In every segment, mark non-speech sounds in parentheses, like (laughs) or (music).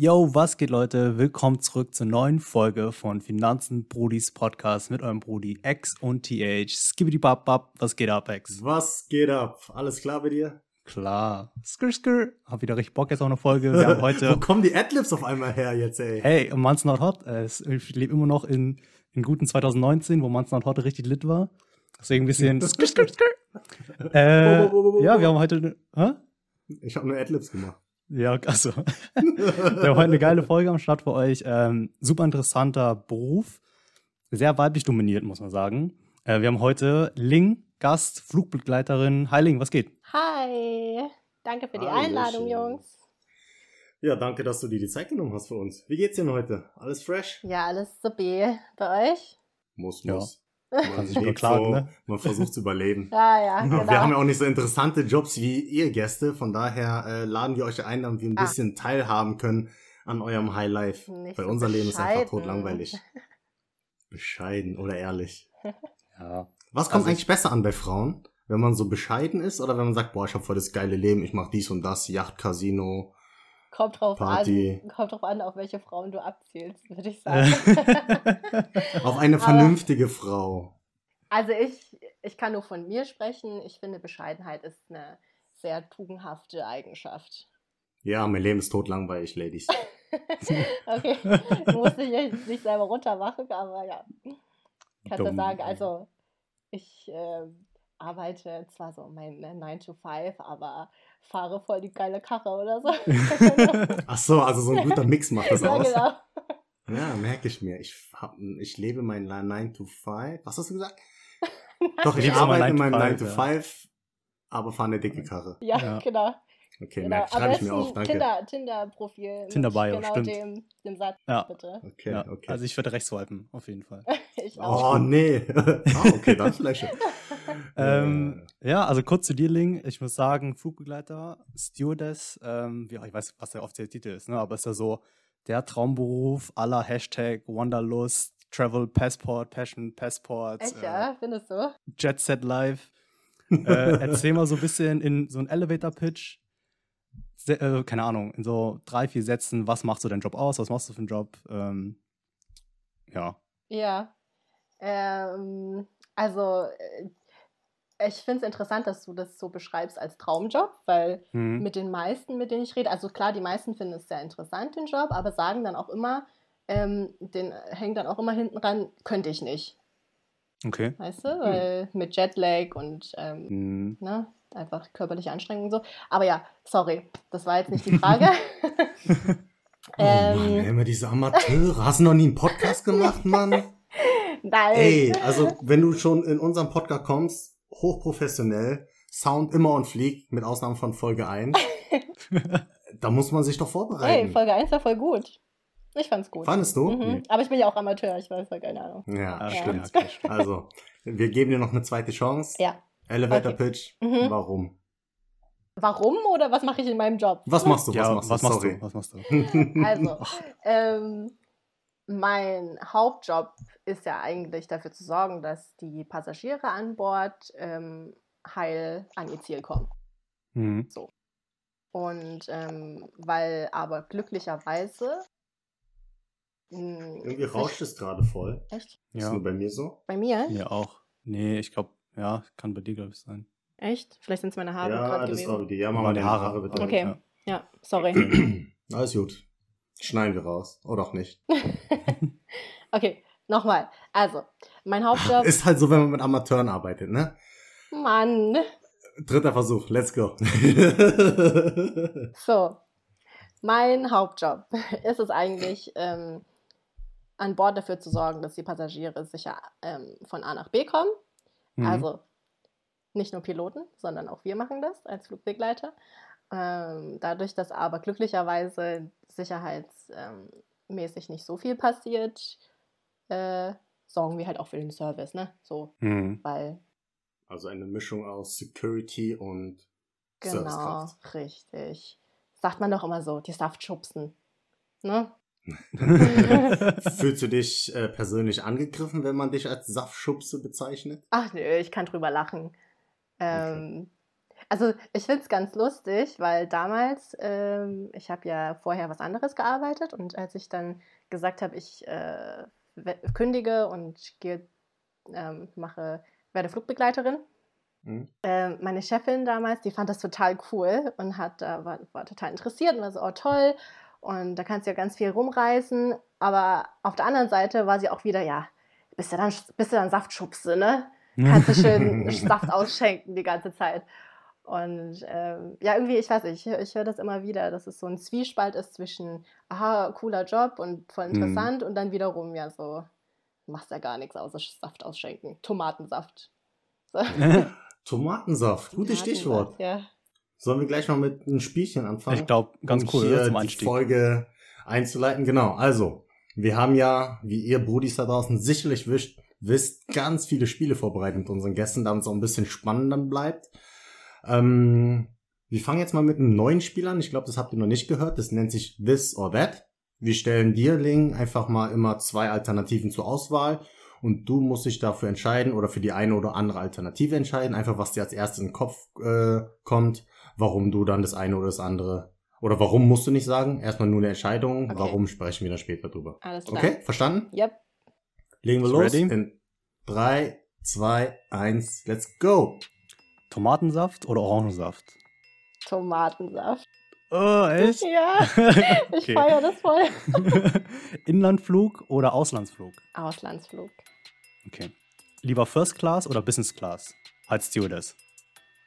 Yo, was geht, Leute? Willkommen zurück zur neuen Folge von Finanzen Brudis Podcast mit eurem Brudi X und TH. Skibbidi bap bap, was geht ab, X? Was geht ab? Alles klar bei dir? Klar. Skr, skr. Hab wieder richtig Bock jetzt auf eine Folge. Wir haben heute. (laughs) Wo kommen die Adlibs auf einmal her jetzt, ey? Hey, Man's Not Hot. Äh, Ich lebe immer noch in, in guten 2019, wo Man's Not Hot richtig lit war. Deswegen ein bisschen. (laughs) skr, skr, skr. Äh, ja, wir haben heute. Hä? Ich habe nur Adlibs gemacht. Ja, also. (laughs) Wir haben heute eine geile Folge am Start für euch. Ähm, super interessanter Beruf. Sehr weiblich dominiert, muss man sagen. Äh, wir haben heute Ling, Gast, Flugbegleiterin. Hi Ling, was geht? Hi, danke für die Hallöchen. Einladung, Jungs. Ja, danke, dass du dir die Zeit genommen hast für uns. Wie geht's dir denn heute? Alles fresh? Ja, alles super bei euch? Muss, Ja. muss. Kann sich lebt nur klagen, so, ne? Man versucht zu überleben. (laughs) Ja, ja, genau. Wir haben ja auch nicht so interessante Jobs wie ihr Gäste, von daher äh, laden wir euch ein, damit wir ein Ah. bisschen teilhaben können an eurem Highlife. Nicht Weil so unser Leben ist einfach bescheiden. tot langweilig. Bescheiden oder ehrlich. (laughs) Ja. Was kommt Also ich- eigentlich besser an bei Frauen? Wenn man so bescheiden ist oder wenn man sagt, boah, ich habe voll das geile Leben, ich mache dies und das, Yacht, Casino. Kommt drauf Party. an, kommt drauf an, auf welche Frauen du abzielst, würde ich (laughs) sagen. Auf eine Aber- vernünftige Frau. also ich, ich kann nur von mir sprechen. Ich finde, Bescheidenheit ist eine sehr tugendhafte Eigenschaft. Ja, mein Leben ist tot langweilig, Ladies. (laughs) okay, (laughs) musst dich jetzt nicht selber runtermachen, aber ja. Kannst du sagen, also ich ähm, arbeite zwar so mein 9 to 5, aber fahre voll die geile Karre oder so. (laughs) Ach so, also so ein guter Mix macht (laughs) das ja, aus. genau. Ja, merke ich mir. Ich, hab, ich lebe mein 9 to 5. Was hast du gesagt? (laughs) Doch, ich mein arbeite in 9 to meinem 9 to 5, 5, aber fahre eine dicke Karre. Ja, Ja. genau. Okay, genau. merke, schreibe ich mir auf, danke. Tinder- Tinder-Profil. Tinder-Bio, genau stimmt. Dem, dem Satz, Ja. bitte. Okay, ja. okay. Also ich würde rechts swipen, auf jeden Fall. Ich auch. oh, nee. ah, okay, dann vielleicht. (laughs) ähm, ja, also kurz zu dir, Ling. Ich muss sagen, Flugbegleiter, Stewardess, ähm, ja, ich weiß, was der offizielle Titel ist, ne? aber ist ja so der Traumberuf aller Hashtag Wanderlust, Travel Passport, Passion Passport, Echt, äh, ja? Findest du? Jet Set Live. (laughs) äh, erzähl mal so ein bisschen in so einen Elevator-Pitch. Äh, keine Ahnung, in so drei, vier Sätzen, was machst du deinen Job aus? Was machst du für einen Job? Ähm, ja. Ja. Ähm, also, äh, ich finde es interessant, dass du das so beschreibst als Traumjob, weil Mhm. mit den meisten, mit denen ich rede, also klar, die meisten finden es sehr interessant, den Job, aber sagen dann auch immer, ähm, den hängt dann auch immer hinten ran, könnte ich nicht. Okay. Weißt du? Weil mit Jetlag und ähm, Mhm. ne, einfach körperliche Anstrengung und so. Aber ja, sorry, das war jetzt nicht die Frage. (laughs) (laughs) Oh Mann, ähm, immer diese Amateure. Hast du noch nie einen Podcast gemacht, Mann? (laughs) nein. Ey, also wenn du schon in unserem Podcast kommst, hochprofessionell, Sound immer on fleek, mit Ausnahme von Folge 1, (laughs) da muss man sich doch Hey, vorbereiten. Folge 1 war voll gut. Ich fand's gut. Fandest du? Mhm. Aber ich bin ja auch Amateur, ich weiß ja keine Ahnung. Ja, Ah, Ja. stimmt. Also, wir geben dir noch eine zweite Chance. Ja. Elevator Okay. Pitch. Mhm. Warum? Warum oder was mache ich in meinem Job? Was machst du? ja, was machst du? Sorry. du? Was machst du? (laughs) Also, (laughs) ähm, mein Hauptjob ist ja eigentlich dafür zu sorgen, dass die Passagiere an Bord ähm, heil an ihr Ziel kommen. Mhm. Und ähm, weil aber glücklicherweise. mh, Irgendwie sich- rauscht es gerade voll. Echt? Ist Ja, nur bei mir so? Bei mir? mir auch. Nee, ich glaube, ja, kann bei dir, glaube ich, sein. Echt? Vielleicht sind es meine Haare ja, gerade das gewesen. war bei dir. Ja, machen wir die die Haare. Haare bitte. Okay. Ja. Ja, sorry. (clears throat) Alles gut. Schneiden wir raus. Oder auch nicht. (laughs) okay, nochmal. Also, mein Hauptjob. Ist halt so, wenn man mit Amateuren arbeitet, ne? Mann. Dritter Versuch, let's go. So, mein Hauptjob ist es eigentlich, ähm, an Bord dafür zu sorgen, dass die Passagiere sicher ähm, von A nach B kommen. Mhm. Also nicht nur Piloten, sondern auch wir machen das als Flugbegleiter. Ähm, dadurch, dass aber glücklicherweise sicherheitsmäßig nicht so viel passiert, äh, sorgen wir halt auch für den Service, ne? So, Mhm. weil Also eine Mischung aus Security und genau, richtig. Sagt man doch immer so, die Saft schubsen. Ne? (laughs) (laughs) Fühlst du dich äh, persönlich angegriffen, wenn man dich als Saftschubse bezeichnet? Ach nö, ich kann drüber lachen. Ähm, Also ich finde es ganz lustig, weil damals, ähm, ich habe ja vorher was anderes gearbeitet und als ich dann gesagt habe, ich äh, kündige und gehe, ähm, mache, werde Flugbegleiterin, mhm. äh, meine Chefin damals, die fand das total cool und hat, äh, war, war total interessiert und war so, oh toll. Und da kannst du ja ganz viel rumreißen. Aber auf der anderen Seite war sie auch wieder, ja, bist du dann, bist du dann Saftschubse, ne? (laughs) Kannst du schön Saft ausschenken die ganze Zeit. Und ähm, ja, irgendwie, ich weiß nicht, ich, ich höre das immer wieder, dass es so ein Zwiespalt ist zwischen, aha, cooler Job und voll mhm. interessant mhm. und dann wiederum, ja, so, machst ja gar nichts außer Saft ausschenken. Tomatensaft. So. (laughs) (laughs) Tomatensaft, gutes Stichwort. Ja. Sollen wir gleich mal mit einem Spielchen anfangen? Ich glaube, ganz um cool hier zum Einstieg. Die Folge einzuleiten. Genau, also, wir haben ja, wie ihr Brudis da draußen sicherlich wisst, wisst ganz viele Spiele vorbereitet mit unseren Gästen, damit es auch ein bisschen spannender bleibt. Ähm, wir fangen jetzt mal mit einem neuen Spiel an. Ich glaube, das habt ihr noch nicht gehört. Das nennt sich This or That. Wir stellen dir, Ling, einfach mal immer zwei Alternativen zur Auswahl und du musst dich dafür entscheiden oder für die eine oder andere Alternative entscheiden, einfach was dir als erstes in den Kopf äh, kommt, warum du dann das eine oder das andere oder warum musst du nicht sagen? Erstmal nur eine Entscheidung, okay. warum sprechen wir dann später drüber. Alles klar. Okay, verstanden? Yep. Legen wir los ready? in 3, 2, 1, let's go! Tomatensaft oder Orangensaft? Tomatensaft. Oh, echt? Ja, (laughs) ich feiere das voll. (laughs) Inlandflug oder Auslandsflug? Auslandsflug. Okay. Lieber First Class oder Business Class als Stewardess?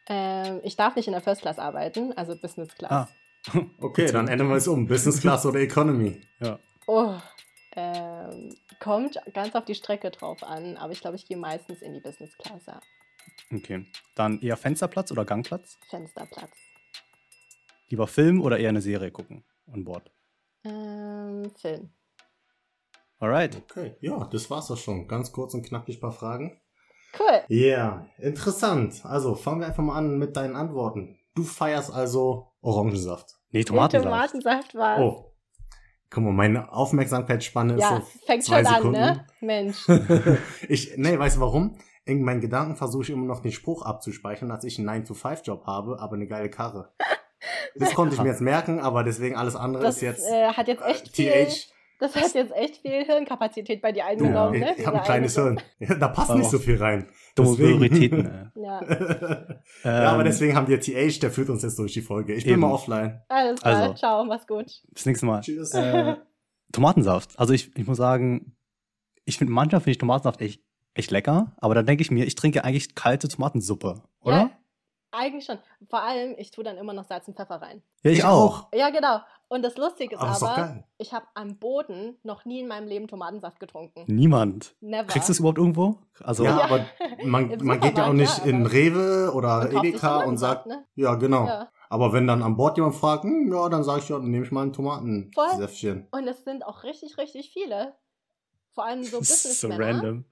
Ähm, ich darf nicht in der First Class arbeiten, also Business Class. Ah. (laughs) Okay, dann ändern wir es um. Business Class oder Economy? Ja. Oh, ähm, kommt ganz auf die Strecke drauf an, aber ich glaube, ich gehe meistens in die Business Class, ja. Okay. Dann eher Fensterplatz oder Gangplatz? Fensterplatz. Lieber Film oder eher eine Serie gucken an Bord? Ähm, Film. Alright. Okay, ja, das war's auch schon. Ganz kurz und knackig ein paar Fragen. Cool. Ja, yeah. interessant. Also fangen wir einfach mal an mit deinen Antworten. Du feierst also Orangensaft. Nee, Tomatensaft. Nee, Tomatensaft war. Oh. Guck mal, meine Aufmerksamkeitsspanne ja, ist so fängt zwei schon Sekunden. an, ne? Mensch. (laughs) ich, nee, weißt du warum? In meinen Gedanken versuche ich immer noch den Spruch abzuspeichern, dass ich einen 9-to-5-Job habe, aber eine geile Karre. Das konnte ich mir jetzt merken, aber deswegen alles andere das, ist jetzt. Äh, hat jetzt echt äh, viel. Das hat jetzt echt viel Hirnkapazität bei dir eingenommen, ja, ne? Ich habe ein kleines Hirn. Ja, da passt nicht so viel rein. Dumme Prioritäten. (laughs) ja. (laughs) ja, aber deswegen haben wir TH, der führt uns jetzt durch die Folge. Ich bin Eben. mal offline. Alles klar, also, ciao, mach's gut. Bis nächstes Mal. Tschüss. Äh, Tomatensaft. Also ich, ich muss sagen, ich finde manchmal finde ich Tomatensaft echt, echt lecker, aber dann denke ich mir, ich trinke eigentlich kalte Tomatensuppe, oder? Ja, eigentlich schon. Vor allem, ich tue dann immer noch Salz und Pfeffer rein. Ja, ich, ich auch. Ja, genau. Und das Lustige ist aber, aber ich habe am Boden noch nie in meinem Leben Tomatensaft getrunken. Niemand. Never. Kriegst du es überhaupt irgendwo? Also, ja, ja. aber man, (laughs) man geht ja auch nicht ja, in Rewe oder Edeka und sagt, ne? ja, genau. Ja. Aber wenn dann an Bord jemand fragt, hm, ja, dann sage ich ja, dann nehme ich mal ein Tomatensäftchen. Und es sind auch richtig, richtig viele. Vor allem so (laughs) Businessmänner. so random.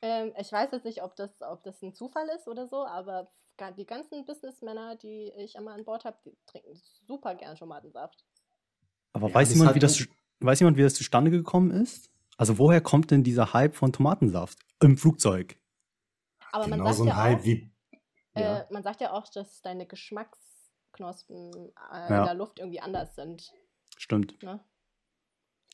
Ähm, ich weiß jetzt nicht, ob das, ob das ein Zufall ist oder so, aber die ganzen Businessmänner, die ich immer an Bord habe, die trinken super gern Tomatensaft. Aber ja, weiß, jemand, halt wie das, weiß jemand, wie das zustande gekommen ist? Also woher kommt denn dieser Hype von Tomatensaft im Flugzeug? Aber genau man sagt so ein ja Hype auch, wie. Ja. Äh, man sagt ja auch, dass deine Geschmacksknospen äh, ja. in der Luft irgendwie anders sind. Stimmt. Ne?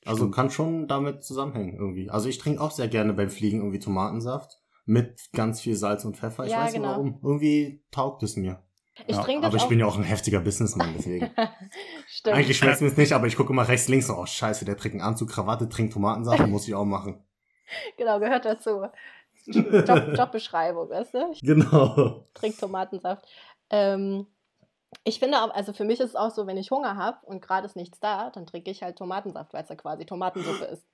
Also Stimmt. kann schon damit zusammenhängen irgendwie. Also ich trinke auch sehr gerne beim Fliegen irgendwie Tomatensaft mit ganz viel Salz und Pfeffer. Ich ja, weiß genau. nicht warum. Irgendwie taugt es mir. Ich ja, trinke aber ich bin ja auch ein heftiger Businessman, deswegen. (laughs) Stimmt. Eigentlich schmeckt es mir nicht, aber ich gucke immer rechts, links und oh scheiße, der trinkt einen Anzug, Krawatte, trinkt Tomatensaft, muss ich auch machen. (laughs) Genau, gehört dazu. Job, Jobbeschreibung, weißt du? Ich genau. Trink Tomatensaft. Ähm, ich finde auch, also für mich ist es auch so, wenn ich Hunger habe und gerade ist nichts da, dann trinke ich halt Tomatensaft, weil es ja quasi Tomatensuppe ist.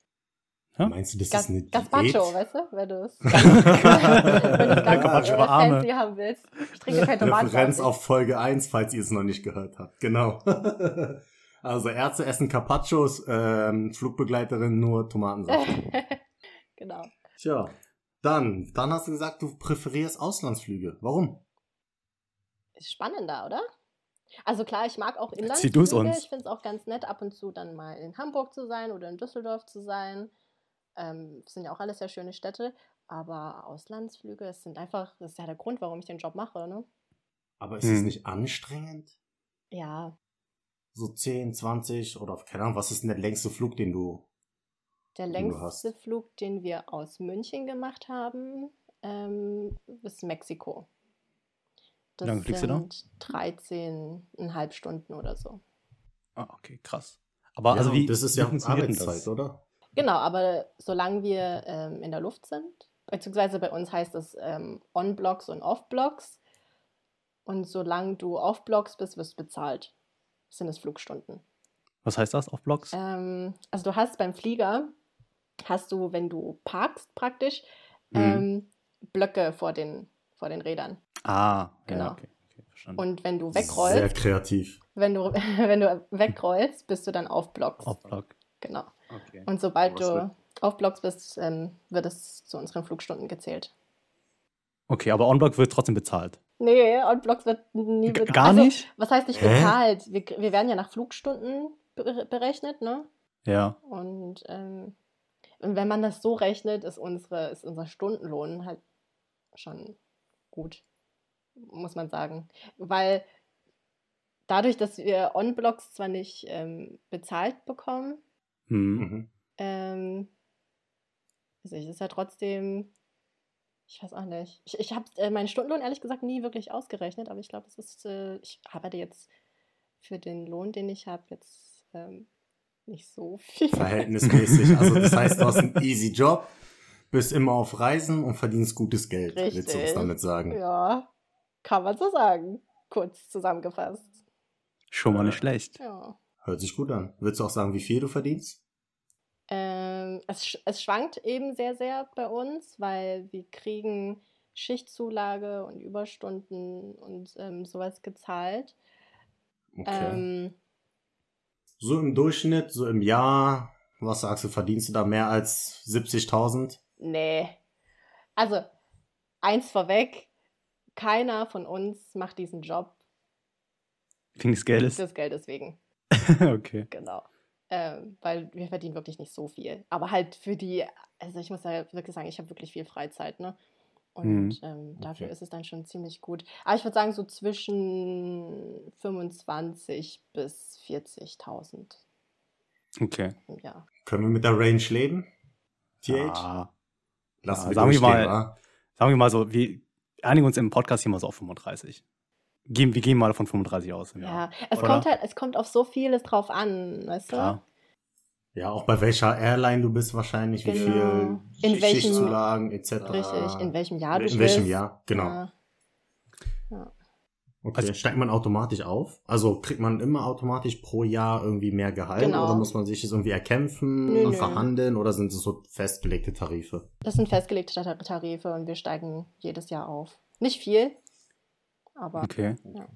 Ja? Meinst du, das Gas, ist eine Gazpacho, weißt du? Wenn du es (laughs) fancy haben willst. Ich trinke kein Tomatensaft. Referenz auf Folge 1, falls ihr es noch nicht gehört habt. Genau. (laughs) also Ärzte essen Carpaccios, ähm, Flugbegleiterin nur Tomatensaft. (laughs) genau. Tja, dann, dann hast du gesagt, du präferierst Auslandsflüge. Warum? Ist spannender, oder? Also klar, ich mag auch Inlandsflüge. Ich finde es auch ganz nett, ab und zu dann mal in Hamburg zu sein oder in Düsseldorf zu sein. Ähm, sind ja auch alles sehr schöne Städte, aber Auslandsflüge, es sind einfach, das ist ja der Grund, warum ich den Job mache, ne? Aber ist es Hm. nicht anstrengend? Ja, So 10, 20 oder keine Ahnung, was ist denn der längste Flug, den du. der Den du hast. längste Flug, den wir aus München gemacht haben, ähm, ist Mexiko. Das lange fliegst du da? sind 13,5 Stunden oder so. Ah, okay, krass. Aber ja, also wie, das ist ja denn Arbeitszeit, das? oder? Genau, aber solange wir ähm, in der Luft sind, beziehungsweise bei uns heißt es ähm, On-Blocks und Off-Blocks. Und solange du Off-Blocks bist, wirst du bezahlt. Das sind es Flugstunden. Was heißt das auf Blogs? Ähm, also du hast beim Flieger, hast du, wenn du parkst praktisch, Mhm. ähm, Blöcke vor den, vor den Rädern. ah, genau. ja, okay. Und wenn du Sehr wegrollst, kreativ. wenn du, (laughs) wenn du wegrollst, bist du dann auf Blocks. auf Blog. Genau. Okay. Und sobald Was du auf Blocks bist, ähm, wird es zu unseren Flugstunden gezählt. okay, aber On-Blog wird trotzdem bezahlt. Nee, on Blocks wird nie bezahlt. gar Also, nicht? Was heißt nicht Hä? bezahlt? Wir, wir werden ja nach Flugstunden be- berechnet, ne? Ja. Und ähm, wenn man das so rechnet, ist, unsere, ist unser Stundenlohn halt schon gut, muss man sagen. Weil dadurch, dass wir On-Blocks zwar nicht ähm, bezahlt bekommen. Mhm. ähm, also es ist ja trotzdem, ich weiß auch nicht. Ich, ich habe äh, meinen Stundenlohn ehrlich gesagt nie wirklich ausgerechnet, aber ich glaube, es ist, äh, ich arbeite jetzt für den Lohn, den ich habe, jetzt ähm, nicht so viel. Verhältnismäßig. Also das heißt, du hast einen (laughs) easy Job, bist immer auf Reisen und verdienst gutes Geld. Willst du uns Richtig. damit sagen? Ja, kann man so sagen. Kurz zusammengefasst. Schon mal nicht schlecht. Ja. Hört sich gut an. Willst du auch sagen, wie viel du verdienst? Ähm, es, sch- es schwankt eben sehr, sehr bei uns, weil wir kriegen Schichtzulage und Überstunden und ähm, sowas gezahlt. Okay. Ähm, so im Durchschnitt, so im Jahr, was sagst du, verdienst du da mehr als 70.000? nee. Also, eins vorweg, keiner von uns macht diesen Job Wegen des Geldes. des Geldes wegen. (laughs) okay. Genau. Ähm, weil wir verdienen wirklich nicht so viel. Aber halt für die, also ich muss ja wirklich sagen, ich habe wirklich viel Freizeit, ne? Und Mhm. ähm, dafür Okay. ist es dann schon ziemlich gut. Aber ich würde sagen, so zwischen 25 bis 40.000 Okay. Jahr. Können wir mit der Range leben? TH? Ah, Lass ja, wir sagen wir mal- wa? sagen wir mal so, wir einigen uns im Podcast hier mal so auf 35. Gehen, wir gehen mal von 35 aus. Ja, es Oder? kommt halt, es kommt auf so vieles drauf an, weißt du? Klar. Ja, auch bei welcher Airline du bist wahrscheinlich, wie Genau. viel In welchem- Schichtzulagen etc. Richtig, in welchem Jahr du In bist. welchem Jahr, genau. Ja. Okay. Also- Steigt man automatisch auf? Also kriegt man immer automatisch pro Jahr irgendwie mehr Gehalt Genau. oder muss man sich das irgendwie erkämpfen Nö, und nö. verhandeln oder sind es so festgelegte Tarife? Das sind festgelegte Tar- Tarife und wir steigen jedes Jahr auf. Nicht viel, aber Okay. Ja.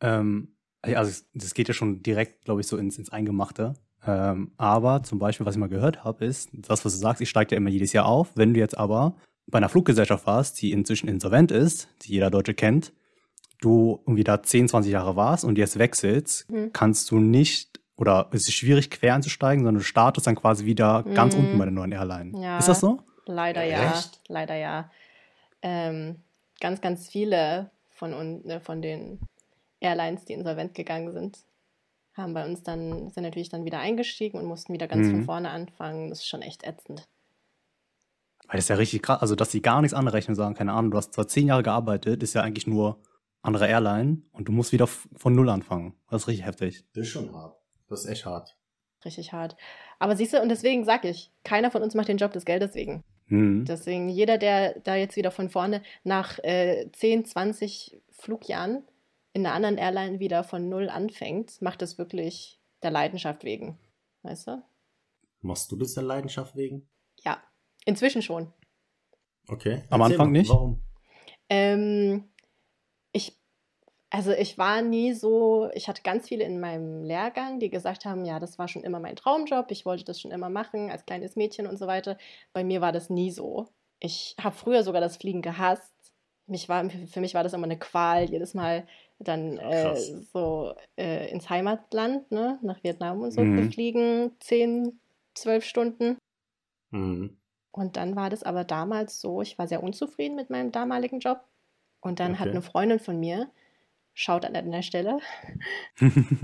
Ähm, ja, also das geht ja schon direkt, glaube ich, so ins, ins Eingemachte. Ähm, aber zum Beispiel, was ich mal gehört habe, ist, das, was du sagst, ich steige ja immer jedes Jahr auf. Wenn du jetzt aber bei einer Fluggesellschaft warst, die inzwischen insolvent ist, die jeder Deutsche kennt, du irgendwie da 10, 20 Jahre warst und jetzt wechselst, Mhm. kannst du nicht oder es ist schwierig, quer einzusteigen, sondern du startest dann quasi wieder ganz Mhm. unten bei der neuen Airline. Ja. Ist das so? leider ja. Echt? Leider ja. Ähm, ganz, ganz viele von, ne, von den Airlines, die insolvent gegangen sind, haben bei uns dann, sind natürlich dann wieder eingestiegen und mussten wieder ganz Mhm. von vorne anfangen. Das ist schon echt ätzend. Weil das ist ja richtig krass, also dass die gar nichts anrechnen und sagen, keine Ahnung, du hast zwar zehn Jahre gearbeitet, ist ja eigentlich nur andere Airline und du musst wieder von null anfangen. Das ist richtig heftig. Das ist schon hart. Das ist echt hart. Richtig hart. Aber siehst du, und deswegen sage ich, keiner von uns macht den Job des Geldes wegen. Mhm. Deswegen, jeder, der da jetzt wieder von vorne nach äh, 10, 20 Flugjahren in einer anderen Airline wieder von null anfängt, macht das wirklich der Leidenschaft wegen. Weißt du? Machst du das der Leidenschaft wegen? Ja, inzwischen schon. Okay. Am Erzähl Anfang mal, nicht? Warum? Ähm, ich, also ich war nie so, ich hatte ganz viele in meinem Lehrgang, die gesagt haben, ja, das war schon immer mein Traumjob, ich wollte das schon immer machen als kleines Mädchen und so weiter. Bei mir war das nie so. Ich habe früher sogar das Fliegen gehasst. Mich war, für mich war das immer eine Qual, jedes Mal dann äh, so äh, ins Heimatland, ne, nach Vietnam und so Mhm. zu fliegen, 10, 12 Stunden. Mhm. Und dann war das aber damals so, ich war sehr unzufrieden mit meinem damaligen Job. Und dann hat Okay. eine Freundin von mir Schaut an der Stelle.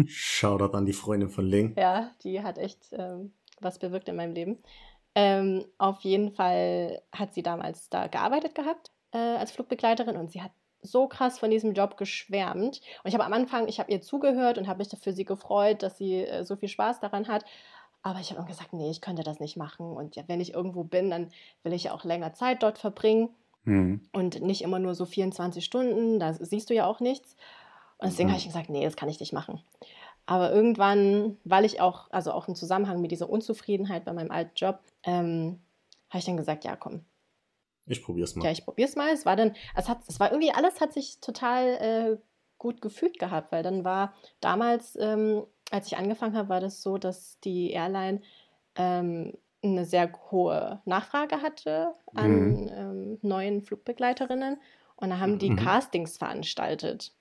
Shoutout an die Freundin von Ling. Ja, die hat echt ähm, was bewirkt in meinem Leben. Ähm, auf jeden Fall hat sie damals da gearbeitet gehabt äh, als Flugbegleiterin und sie hat so krass von diesem Job geschwärmt. Und ich habe am Anfang, ich habe ihr zugehört und habe mich für sie gefreut, dass sie äh, so viel Spaß daran hat. Aber ich habe immer gesagt, nee, ich könnte das nicht machen. Und ja, wenn ich irgendwo bin, dann will ich ja auch länger Zeit dort verbringen. Mhm. Und nicht immer nur so 24 Stunden, da siehst du ja auch nichts. Und deswegen Mhm. habe ich gesagt, nee, das kann ich nicht machen. Aber irgendwann, weil ich auch, also auch im Zusammenhang mit dieser Unzufriedenheit bei meinem alten Job, ähm, habe ich dann gesagt, ja, komm, Ich probier's mal. ja, ich probiere es mal. Es war dann, es hat, es war irgendwie alles hat sich total äh, gut gefühlt gehabt, weil dann war damals, ähm, als ich angefangen habe, war das so, dass die Airline ähm, eine sehr hohe Nachfrage hatte an ähm, neuen Flugbegleiterinnen und da haben die Mhm. Castings veranstaltet.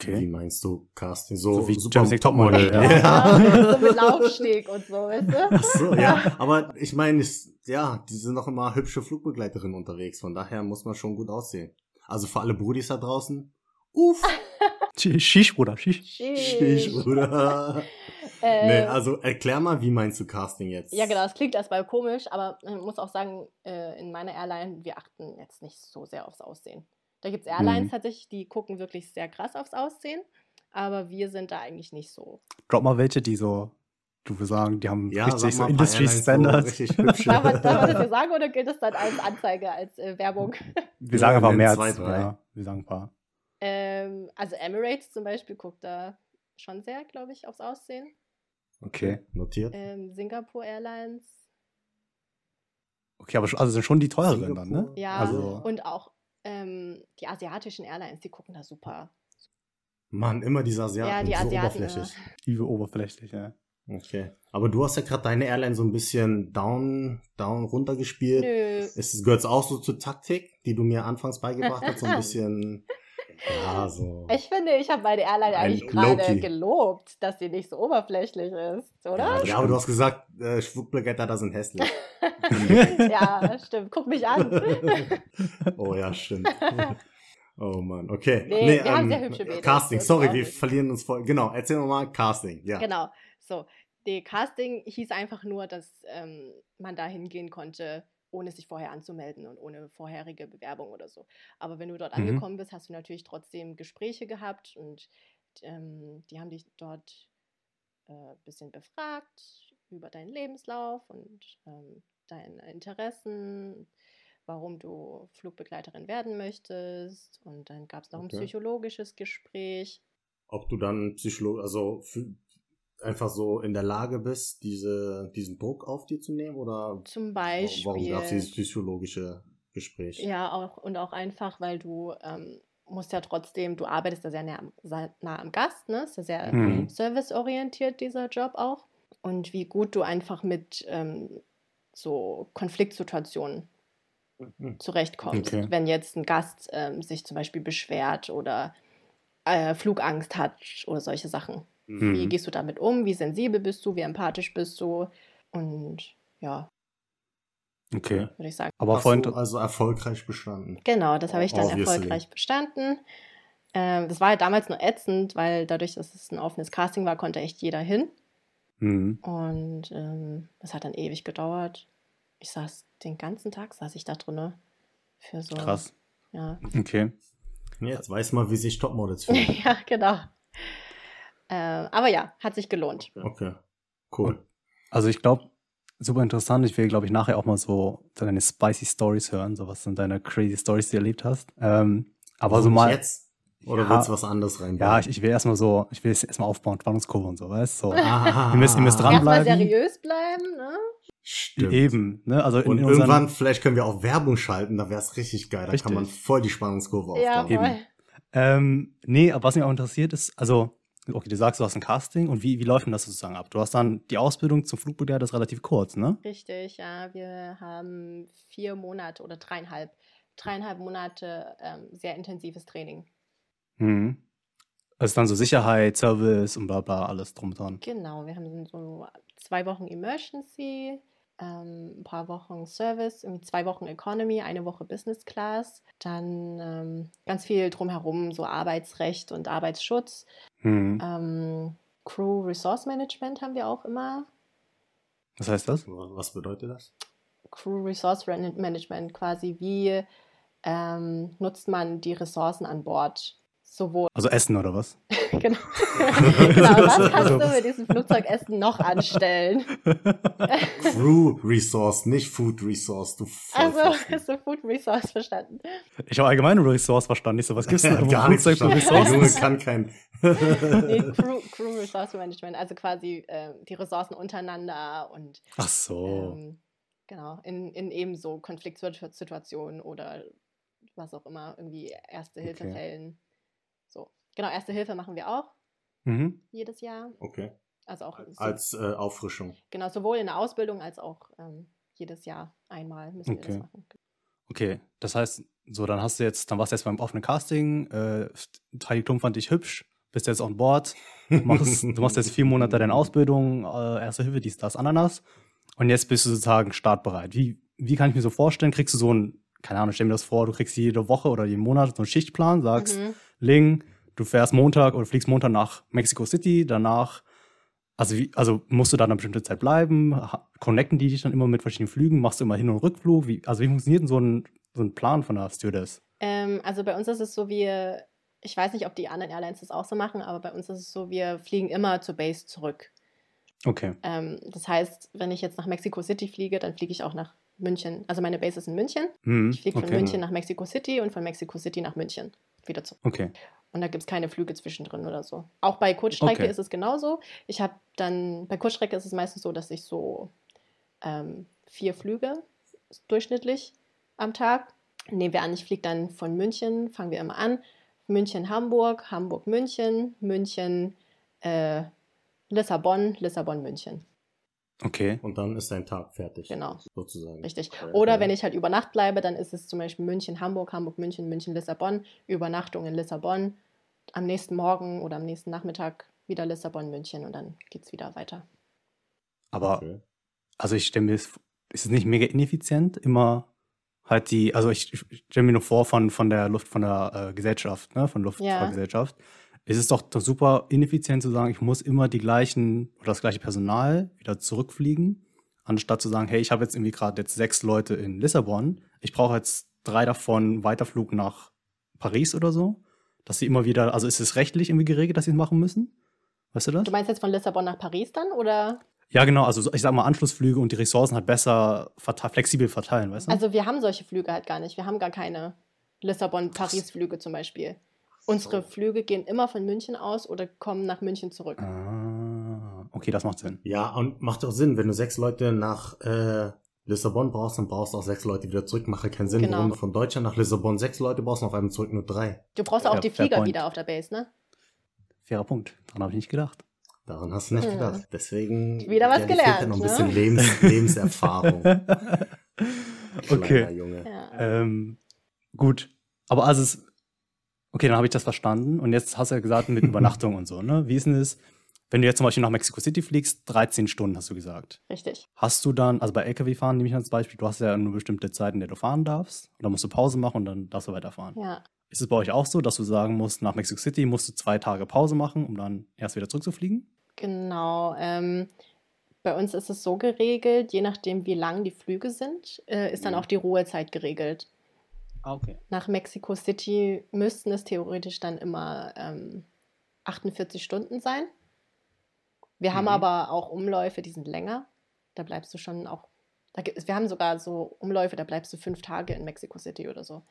Wie Okay. meinst du Casting? So, So wie super Next Topmodel, Topmodel. ja. Ja. Genau, (laughs) so mit Laufsteg und so, weißt du? Ach so, ja. Aber ich meine, es- ja, die sind noch immer hübsche Flugbegleiterinnen unterwegs. Von daher muss man schon gut aussehen. Also für alle Brudis da draußen. Uff. (laughs) Sch- Shish, Bruder, Shish. Stich, Bruder. (laughs) Äh, Nee, also erklär mal, wie meinst du Casting jetzt? Ja, genau, das klingt erstmal komisch, aber man muss auch sagen, äh, in meiner Airline, wir achten jetzt nicht so sehr aufs Aussehen. Da gibt es Airlines Mhm. tatsächlich, die gucken wirklich sehr krass aufs Aussehen, aber wir sind da eigentlich nicht so. Drop mal welche, die so, du würdest sagen, die haben Ja, richtig so Industry Standards. Richtig (laughs) hübsche. Darf man, darf man das sagen oder gilt das dann als Anzeige, als äh, Werbung? Wir sagen einfach mehr zwei, als, drei. ja, wir sagen ein paar. ähm, also Emirates zum Beispiel guckt da schon sehr, glaube ich, aufs Aussehen. Okay. Notiert. Ähm, Singapore Airlines, Okay, aber schon, also sind schon die teureren dann, ne? Ja, Also- und auch ähm, die asiatischen Airlines, die gucken da super. Mann, immer diese Asiaten. ja, die so Asiaten. oberflächlich. Übel oberflächlich, ja. Okay. Aber du hast ja gerade deine Airline so ein bisschen down, down runtergespielt. Nö, Ist es gehört auch so zur Taktik, die du mir anfangs beigebracht hast, so ein (laughs) bisschen ja, so. Ich finde, ich habe meine Airline Ein eigentlich gerade gelobt, dass sie nicht so oberflächlich ist, oder? Ja, aber du hast gesagt, äh, Schwuppbegleiter da sind hässlich. (laughs) Ja, stimmt. Guck mich an. (laughs) oh ja, stimmt. Oh Mann, okay. Nee, wir haben sehr hübsche Mädels, Casting, das sorry, wir verlieren uns voll. Genau, erzähl noch mal Casting, ja. Genau. So, die Casting hieß einfach nur, dass ähm, man da hingehen konnte, ohne sich vorher anzumelden und ohne vorherige Bewerbung oder so. Aber wenn du dort Mhm. angekommen bist, hast du natürlich trotzdem Gespräche gehabt und ähm, die haben dich dort ein äh, bisschen befragt über deinen Lebenslauf und ähm, deine Interessen, warum du Flugbegleiterin werden möchtest. Und dann gab es noch Okay. ein psychologisches Gespräch. Ob du dann Psycholo also für, einfach so in der Lage bist, diese, diesen Druck auf dir zu nehmen oder Zum warum gab es Beispiel. dieses psychologische Gespräch? Ja, auch und auch einfach, weil du ähm, musst ja trotzdem, du arbeitest da sehr nah am, sehr nah am Gast, ne? Ist ja sehr Mhm. serviceorientiert, dieser Job auch. Und wie gut du einfach mit ähm, so Konfliktsituationen Mhm. zurechtkommst. Okay. Wenn jetzt ein Gast ähm, sich zum Beispiel beschwert oder äh, Flugangst hat oder solche Sachen. Wie Mhm. gehst du damit um? Wie sensibel bist du? Wie empathisch bist du? Und ja, Okay. würde ich sagen. Aber vorhin, also erfolgreich bestanden. Genau, das habe ich dann Obviously. erfolgreich bestanden. Ähm, das war ja damals nur ätzend, weil dadurch, dass es ein offenes Casting war, konnte echt jeder hin. Mhm. Und ähm, das hat dann ewig gedauert. Ich saß den ganzen Tag, saß ich da drinne. Für so. krass. Ja, Okay. Jetzt weiß mal, wie sich Topmodels (laughs) fühlen. ja genau. Ähm, aber ja, hat sich gelohnt. Okay, cool. Also ich glaube, super interessant. Ich will, glaube ich, nachher auch mal so deine spicy Stories hören, so was sind deine crazy Stories, die du erlebt hast. Ähm, aber so Warum mal. nicht jetzt? Oder Ja. willst du was anderes reinbauen? Ja, ich, ich will erstmal so, ich will es erstmal aufbauen, Spannungskurve und so, weißt du? So. Ah, Ihr müsst- ihr müsst dran- Erstmal Dranbleiben. seriös bleiben, ne? Stimmt. Eben, ne? Also in, Und in unseren- irgendwann, vielleicht können wir auch Werbung schalten, da wäre es richtig geil. Da Richtig. kann man voll die Spannungskurve Ja, aufbauen. Eben. Ähm, nee, aber was mich auch interessiert ist, also, okay, du sagst, du hast ein Casting und wie, wie läuft denn das sozusagen ab? Du hast dann die Ausbildung zum Flugbegleiter, ist relativ kurz, ne? Richtig, ja. Wir haben vier Monate oder dreieinhalb, dreieinhalb Monate ähm, sehr intensives Training. Mhm. Ist dann so Sicherheit, Service und bla bla, alles drum und dran. Genau, wir haben so zwei Wochen Emergency, ähm, ein paar Wochen Service, irgendwie zwei Wochen Economy, eine Woche Business Class, dann ähm, ganz viel drumherum, so Arbeitsrecht und Arbeitsschutz. Hm. Ähm, Crew Resource Management haben wir auch immer. Was heißt das? Was bedeutet das? Crew Resource Management quasi, wie ähm, nutzt man die Ressourcen an Bord? Sowohl. Also Essen oder was? (laughs) genau. (laughs) genau. Was kannst du mit diesem Flugzeugessen noch anstellen? (laughs) Crew Resource, nicht Food Resource. Du also hast du Food Resource verstanden? Ich habe allgemeine Resource verstanden. Ich so, was gibt's denn? (laughs) Gar nichts. Der? Junge kann kein. nee, Crew, Crew Resource Management, also quasi äh, die Ressourcen untereinander und Ach so. ähm, genau, in, in eben so Konfliktsituationen oder was auch immer, irgendwie Erste-Hilfe-Fällen. So. Genau, Erste Hilfe machen wir auch Mhm. jedes Jahr. Okay. Also auch so, Als äh, Auffrischung. genau, sowohl in der Ausbildung als auch ähm, jedes Jahr einmal müssen wir Okay. das machen. Okay, das heißt, so, dann hast du jetzt, dann warst du jetzt beim offenen Casting, äh, Heidi Klum fand dich hübsch, bist jetzt on board, machst, du machst jetzt vier Monate deine Ausbildung, äh, Erste Hilfe, dies, das, Ananas. Und jetzt bist du sozusagen startbereit. Wie, wie kann ich mir so vorstellen? Kriegst du so ein, keine Ahnung, stell mir das vor, du kriegst jede Woche oder jeden Monat so einen Schichtplan, sagst, Mhm. Ling, du fährst Montag oder fliegst Montag nach Mexico City, danach, also, wie, also musst du da eine bestimmte Zeit bleiben? Connecten die dich dann immer mit verschiedenen Flügen? Machst du immer Hin- und Rückflug? Wie, also wie funktioniert denn so ein, so ein Plan von der Stewardess? Ähm, also bei uns ist es so, wir, ich weiß nicht, ob die anderen Airlines das auch so machen, aber bei uns ist es so, wir fliegen immer zur Base zurück. Okay. Ähm, das heißt, wenn ich jetzt nach Mexico City fliege, dann fliege ich auch nach München. Also meine Base ist in München. Mhm. Ich fliege von okay. München nach Mexico City und von Mexico City nach München wieder zurück. Okay. Und da gibt es keine Flüge zwischendrin oder so. Auch bei Kurzstrecke Okay. ist es genauso. Ich habe dann, bei Kurzstrecke ist es meistens so, dass ich so ähm, vier Flüge durchschnittlich am Tag. Nehmen wir an, ich fliege dann von München, fangen wir immer an. München, Hamburg, Hamburg, München, München, äh, Lissabon, Lissabon, München. Okay. Und dann ist dein Tag fertig. Genau. Sozusagen. Richtig. Oder wenn ich halt über Nacht bleibe, dann ist es zum Beispiel München, Hamburg, Hamburg, München, München, Lissabon, Übernachtung in Lissabon, am nächsten Morgen oder am nächsten Nachmittag wieder Lissabon, München und dann geht es wieder weiter. Aber, Okay. also ich stelle mir, ist es nicht mega ineffizient, immer halt die, also ich, ich stelle mir nur vor von, von der Luft, von der äh, Gesellschaft, ne, von Luftfahrtgesellschaft. Es ist doch, super ineffizient zu sagen, ich muss immer die gleichen oder das gleiche Personal wieder zurückfliegen, anstatt zu sagen, hey, ich habe jetzt irgendwie gerade jetzt sechs Leute in Lissabon, ich brauche jetzt drei davon Weiterflug nach Paris oder so, dass sie immer wieder, also ist es rechtlich irgendwie geregelt, dass sie es machen müssen? Weißt du das? Du meinst jetzt von Lissabon nach Paris dann oder? Ja, genau, also so- ich sag mal Anschlussflüge und die Ressourcen halt besser verte flexibel verteilen, weißt du? Also wir haben solche Flüge halt gar nicht. Wir haben gar keine Lissabon-Paris-Flüge zum Beispiel. Unsere Flüge gehen immer von München aus oder kommen nach München zurück. ah, okay, das macht Sinn. Ja, und macht doch Sinn, wenn du sechs Leute nach äh, Lissabon brauchst, dann brauchst du auch sechs Leute wieder zurück. Mache keinen Sinn, Genau. warum du von Deutschland nach Lissabon sechs Leute brauchst und auf einmal zurück nur drei. Du brauchst auch Ja, die Flieger point. wieder auf der Base, ne? Fairer Punkt. Daran habe ich nicht gedacht. Daran hast du nicht Hm. gedacht. Deswegen Wieder was ja gelernt, noch ein ne? bisschen Lebens (laughs) Lebenserfahrung. Okay. Junge. Ja. Ähm, gut. Aber also es, okay, dann habe ich das verstanden. Und jetzt hast du ja gesagt, mit (laughs) Übernachtung und so, ne? Wie ist denn es, wenn du jetzt zum Beispiel nach Mexico City fliegst, 13 Stunden hast du gesagt. Richtig. Hast du dann, also bei LKW-Fahren nehme ich als Beispiel, du hast ja nur bestimmte Zeiten, in der du fahren darfst. Und dann musst du Pause machen und dann darfst du weiterfahren. Ja. Ist es bei euch auch so, dass du sagen musst, nach Mexico City musst du zwei Tage Pause machen, um dann erst wieder zurückzufliegen? Genau. Ähm, bei uns ist es so geregelt, je nachdem, wie lang die Flüge sind, äh, ist dann Mhm. auch die Ruhezeit geregelt. Ah, okay. Nach Mexico City müssten es theoretisch dann immer ähm, 48 Stunden sein. Wir haben Mhm. aber auch Umläufe, die sind länger. Da bleibst du schon auch. Da gibt, wir haben sogar so Umläufe, da bleibst du fünf Tage in Mexico City oder so.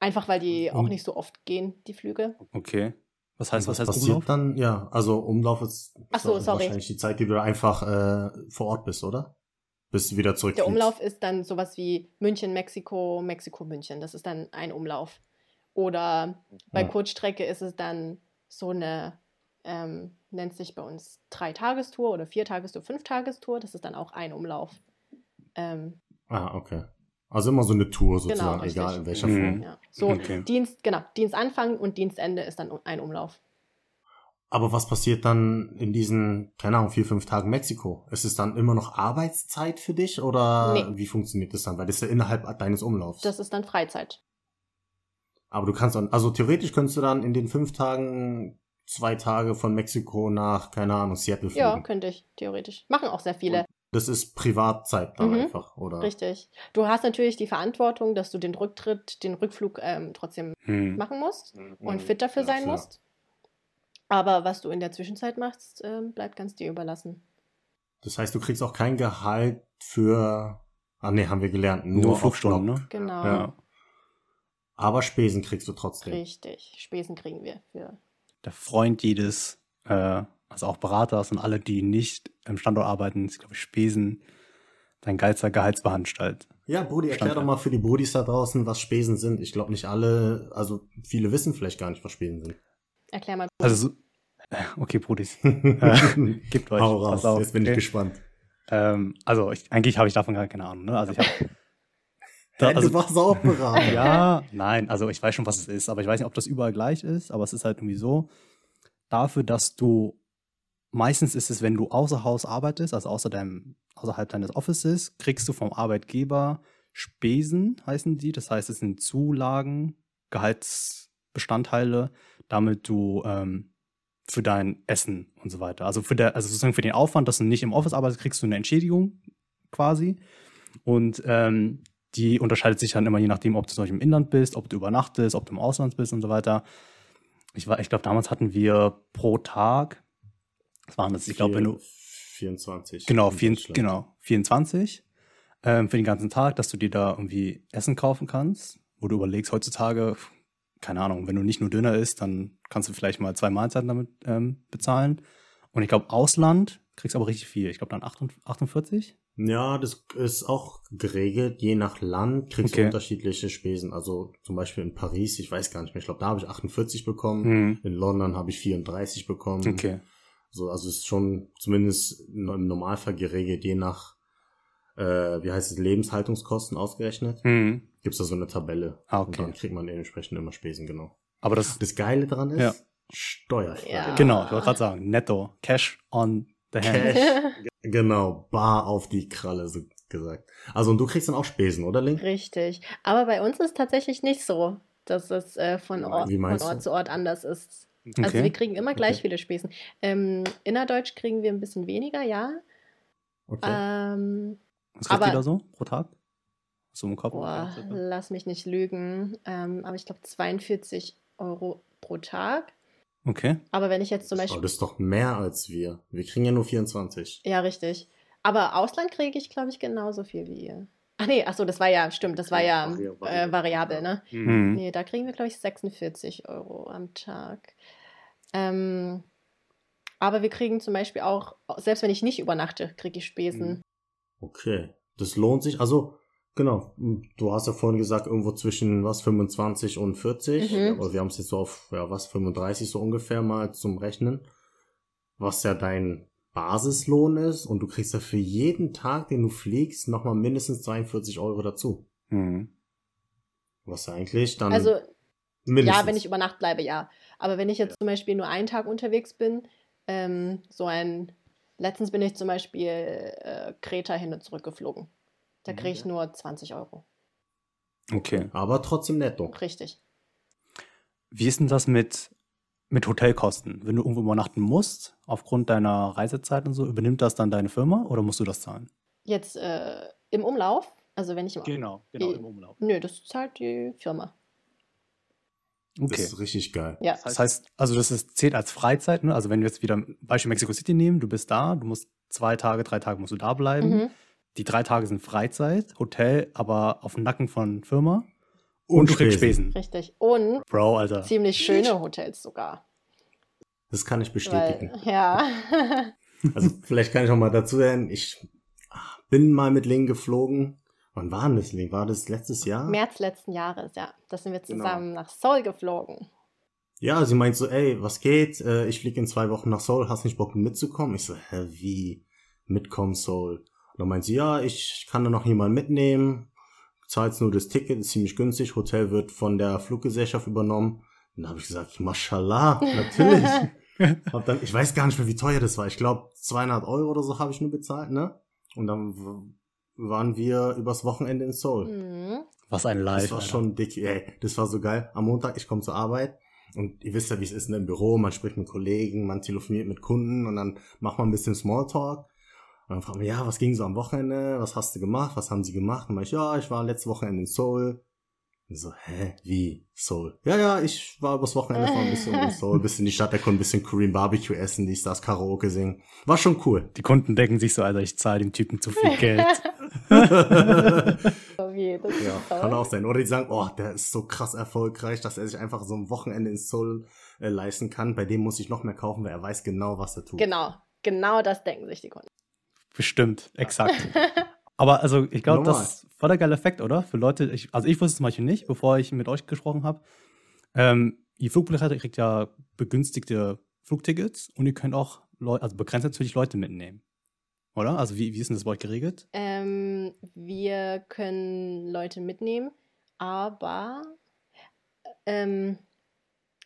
Einfach weil die auch Und- nicht so oft gehen, die Flüge. Okay. Was heißt, was, heißt passiert Umlauf? dann? Ja, also Umlauf ist Ach so, ist sorry. wahrscheinlich die Zeit, die du einfach äh, vor Ort bist, oder? Bis du wieder zurück. Der Umlauf ist dann sowas wie München, Mexiko, Mexiko, München. Das ist dann ein Umlauf. Oder bei Ja. Kurzstrecke ist es dann so eine, ähm, nennt sich bei uns Drei-Tagestour oder Vier-Tagestour, Fünf-Tagestour. Das ist dann auch ein Umlauf. Ähm, Ah, okay. Also immer so eine Tour genau, sozusagen, richtig. egal in welcher Mhm. Form. Ja. So, Okay. Dienst, genau, Dienstanfang und Dienstende ist dann ein Umlauf. Aber was passiert dann in diesen, keine Ahnung, vier, fünf Tagen Mexiko? Ist es dann immer noch Arbeitszeit für dich oder Nee. wie funktioniert das dann? Weil das ist ja innerhalb deines Umlaufs. Das ist dann Freizeit. Aber du kannst dann, also theoretisch könntest du dann in den fünf Tagen zwei Tage von Mexiko nach, keine Ahnung, Seattle fliegen. Ja, könnte ich, theoretisch. Machen auch sehr viele. Das ist Privatzeit dann Mhm. einfach, oder? Richtig. Du hast natürlich die Verantwortung, dass du den Rücktritt, den Rückflug ähm, trotzdem Hm. machen musst und Mhm. fit dafür Ja, sein klar. musst. Aber was du in der Zwischenzeit machst, ähm, bleibt ganz dir überlassen. Das heißt, du kriegst auch kein Gehalt für, ah nee, haben wir gelernt, nur, Nur Flugstunden, ne? Genau. Ja. Aber Spesen kriegst du trotzdem. Richtig. Spesen kriegen wir für. Der Freund jedes, äh, also auch Beraters und alle, die nicht im Standort arbeiten, ist, glaube ich, Spesen, dein geilster Gehaltsbeanstalt. Ja, Brudi, erklär doch mal für die Brudis da draußen, was Spesen sind. Ich glaube nicht alle, also viele wissen vielleicht gar nicht, was Spesen sind. Erklär mal. Also, so, okay, Brudis, äh, (laughs) gebt euch. Hau raus, pass auf, jetzt bin ich okay? gespannt. Ähm, also, ich, eigentlich habe ich davon gar keine Ahnung, ne? Also, ich habe. (laughs) Also- du warst auch Berater. (laughs) Ja, nein, also ich weiß schon, was es ist, aber ich weiß nicht, ob das überall gleich ist, aber es ist halt irgendwie so, dafür, dass du, meistens ist es, wenn du außer Haus arbeitest, also außer deinem, außerhalb deines Offices, kriegst du vom Arbeitgeber Spesen, heißen die, das heißt, es sind Zulagen, Gehaltsbestandteile, damit du ähm, für dein Essen und so weiter, also für der, also sozusagen für den Aufwand, dass du nicht im Office arbeitest, kriegst du eine Entschädigung quasi und ähm, die unterscheidet sich dann immer je nachdem, ob du zum Beispiel im Inland bist, ob du übernachtest, ob du im Ausland bist und so weiter. Ich, war- ich glaube, damals hatten wir pro Tag, was waren das? Ich glaube, wenn du, 24. genau, vier, genau 24 ähm, für den ganzen Tag, dass du dir da irgendwie Essen kaufen kannst, wo du überlegst, heutzutage, keine Ahnung, wenn du nicht nur Döner isst, dann kannst du vielleicht mal zwei Mahlzeiten damit ähm, bezahlen. Und ich glaube, Ausland kriegst aber richtig viel. Ich glaube, dann 48. Ja, das ist auch geregelt. Je nach Land kriegst Okay. du unterschiedliche Spesen. Also zum Beispiel in Paris, ich weiß gar nicht mehr, ich glaube, da habe ich 48 bekommen. Hm. In London habe ich 34 bekommen. Okay. So, also es ist schon zumindest im Normalfall geregelt, je nach, äh, wie heißt es, Lebenshaltungskosten ausgerechnet. Hm. Gibt es da so eine Tabelle. Ah, Und okay. dann kriegt man dementsprechend immer Spesen, genau. Aber das, Das Geile dran ist, Ja. steuerfrei. Ja. Genau, ich wollte gerade sagen, netto, Cash on the hand. Cash. (laughs) Genau, bar auf die Kralle, so gesagt. Also und du kriegst dann auch Spesen, oder Link? Richtig. Aber bei uns ist es tatsächlich nicht so, dass es äh, von, Ort, von Ort du? zu Ort anders ist. Also Okay. wir kriegen immer gleich Okay. viele Spesen. Ähm, innerdeutsch kriegen wir ein bisschen weniger, ja. Okay. Ähm, Was kriegt aber- ihr da so pro Tag? So im Kopf? boah, lass mich nicht lügen. Ähm, aber ich glaube 42 Euro pro Tag. Okay. Aber wenn ich jetzt zum Aber Beispiel. das ist doch mehr als wir. Wir kriegen ja nur 24. Ja, richtig. Aber Ausland kriege ich, glaube ich, genauso viel wie ihr. Ach nee, achso, das war ja, stimmt, das war ja äh, variabel, ne? Mhm. Nee, da kriegen wir, glaube ich, 46 Euro am Tag. Ähm, aber wir kriegen zum Beispiel auch, selbst wenn ich nicht übernachte, kriege ich Spesen. Okay. Das lohnt sich. Also, genau. Du hast ja vorhin gesagt, irgendwo zwischen was, 25 und 40. Mhm. Aber wir haben es jetzt so auf, ja, was, 35 so ungefähr mal zum Rechnen. Was ja dein Basislohn ist. Und du kriegst ja für jeden Tag, den du fliegst, nochmal mindestens 42 Euro dazu. Mhm. Was ja eigentlich dann Also, mindestens. ja, wenn ich über Nacht bleibe, ja. Aber wenn ich jetzt zum Beispiel nur einen Tag unterwegs bin, ähm, so ein, letztens bin ich zum Beispiel äh, Kreta hin und zurück geflogen. Da kriege ich Mhm. nur 20 Euro. Okay. Aber trotzdem netto. Richtig. Wie ist denn das mit, mit Hotelkosten? Wenn du irgendwo übernachten musst, aufgrund deiner Reisezeit und so, übernimmt das dann deine Firma oder musst du das zahlen? Jetzt äh, im Umlauf, also wenn ich im Genau, genau, im Umlauf. Nö, das zahlt die Firma. Das Okay. ist richtig geil. Ja. Das heißt, also das ist, zählt als Freizeit, ne? Also wenn wir jetzt wieder Beispiel Mexico City nehmen, du bist da, du musst zwei Tage, drei Tage musst du da bleiben. Mhm. Die drei Tage sind Freizeit, Hotel, aber auf dem Nacken von Firma. Und, du kriegst Spesen. Richtig. Und Bro, Alter. ziemlich schöne Hotels sogar. Das kann ich bestätigen. Weil, ja. Also vielleicht kann ich auch mal dazu sagen, ich bin mal mit Ling geflogen. Wann war das? War das letztes Jahr? März letzten Jahres, ja. Da sind wir Genau. zusammen nach Seoul geflogen. Ja, sie meint so, ey, was geht? Äh, ich fliege in zwei Wochen nach Seoul, hast nicht Bock mitzukommen? Ich so, hä, wie? Mitkommen Seoul? Und dann meint sie, ja, ich kann da noch jemanden mitnehmen. Zahlst nur das Ticket, ist ziemlich günstig. Hotel wird von der Fluggesellschaft übernommen. Dann habe ich gesagt, Mashallah, (laughs) natürlich. hab dann, ich weiß gar nicht mehr, wie teuer das war. Ich glaube, 200 Euro oder so habe ich nur bezahlt, ne? Und dann waren wir übers Wochenende in Seoul. Mhm. Was ein Live. Das war Alter. schon dick, ey. Das war so geil. Am Montag, ich komme zur Arbeit und ihr wisst ja, wie es ist ne, im Büro. Man spricht mit Kollegen, man telefoniert mit Kunden und dann macht man ein bisschen Smalltalk. Und dann fragt man, ja, was ging so am Wochenende? Was hast du gemacht? Was haben sie gemacht? Und dann ich, ja, ich war letztes Wochenende in Seoul. Und so, hä, wie? Seoul? Ja, ja, ich war übers Wochenende vor ein bisschen in (laughs) Seoul, bisschen in die Stadt, da konnte ein bisschen Korean Barbecue essen, dies, das, Karaoke singen. War schon cool. Die Kunden denken sich so, Alter, ich zahle dem Typen zu viel (laughs) Geld. (laughs) Ja, toll. kann auch sein. Oder die sagen, oh, der ist so krass erfolgreich, dass er sich einfach so ein Wochenende in Seoul äh, leisten kann. Bei dem muss ich noch mehr kaufen, weil er weiß genau, was er tut. Genau, genau das denken sich die Kunden. Bestimmt, exakt. (laughs) Aber also, ich glaube, das ist voll der geile Effekt, oder? Für Leute, ich, also ich wusste es zum Beispiel nicht, bevor ich mit euch gesprochen habe. Ähm, ihr Flugbegleiter kriegt ja begünstigte Flugtickets und ihr könnt auch, Leu also begrenzt natürlich Leute mitnehmen. Oder? Also, wie, wie ist denn das bei euch geregelt? Ähm, wir können Leute mitnehmen, aber ähm,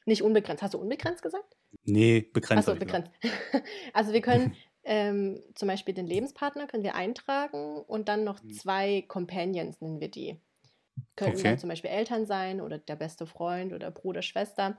nicht unbegrenzt. Hast du unbegrenzt gesagt? Nee, begrenzt. Achso, begrenzt. (laughs) also wir können ähm, zum Beispiel den Lebenspartner können wir eintragen und dann noch zwei Companions nennen wir die. Könnten Okay. dann zum Beispiel Eltern sein oder der beste Freund oder Bruder, Schwester.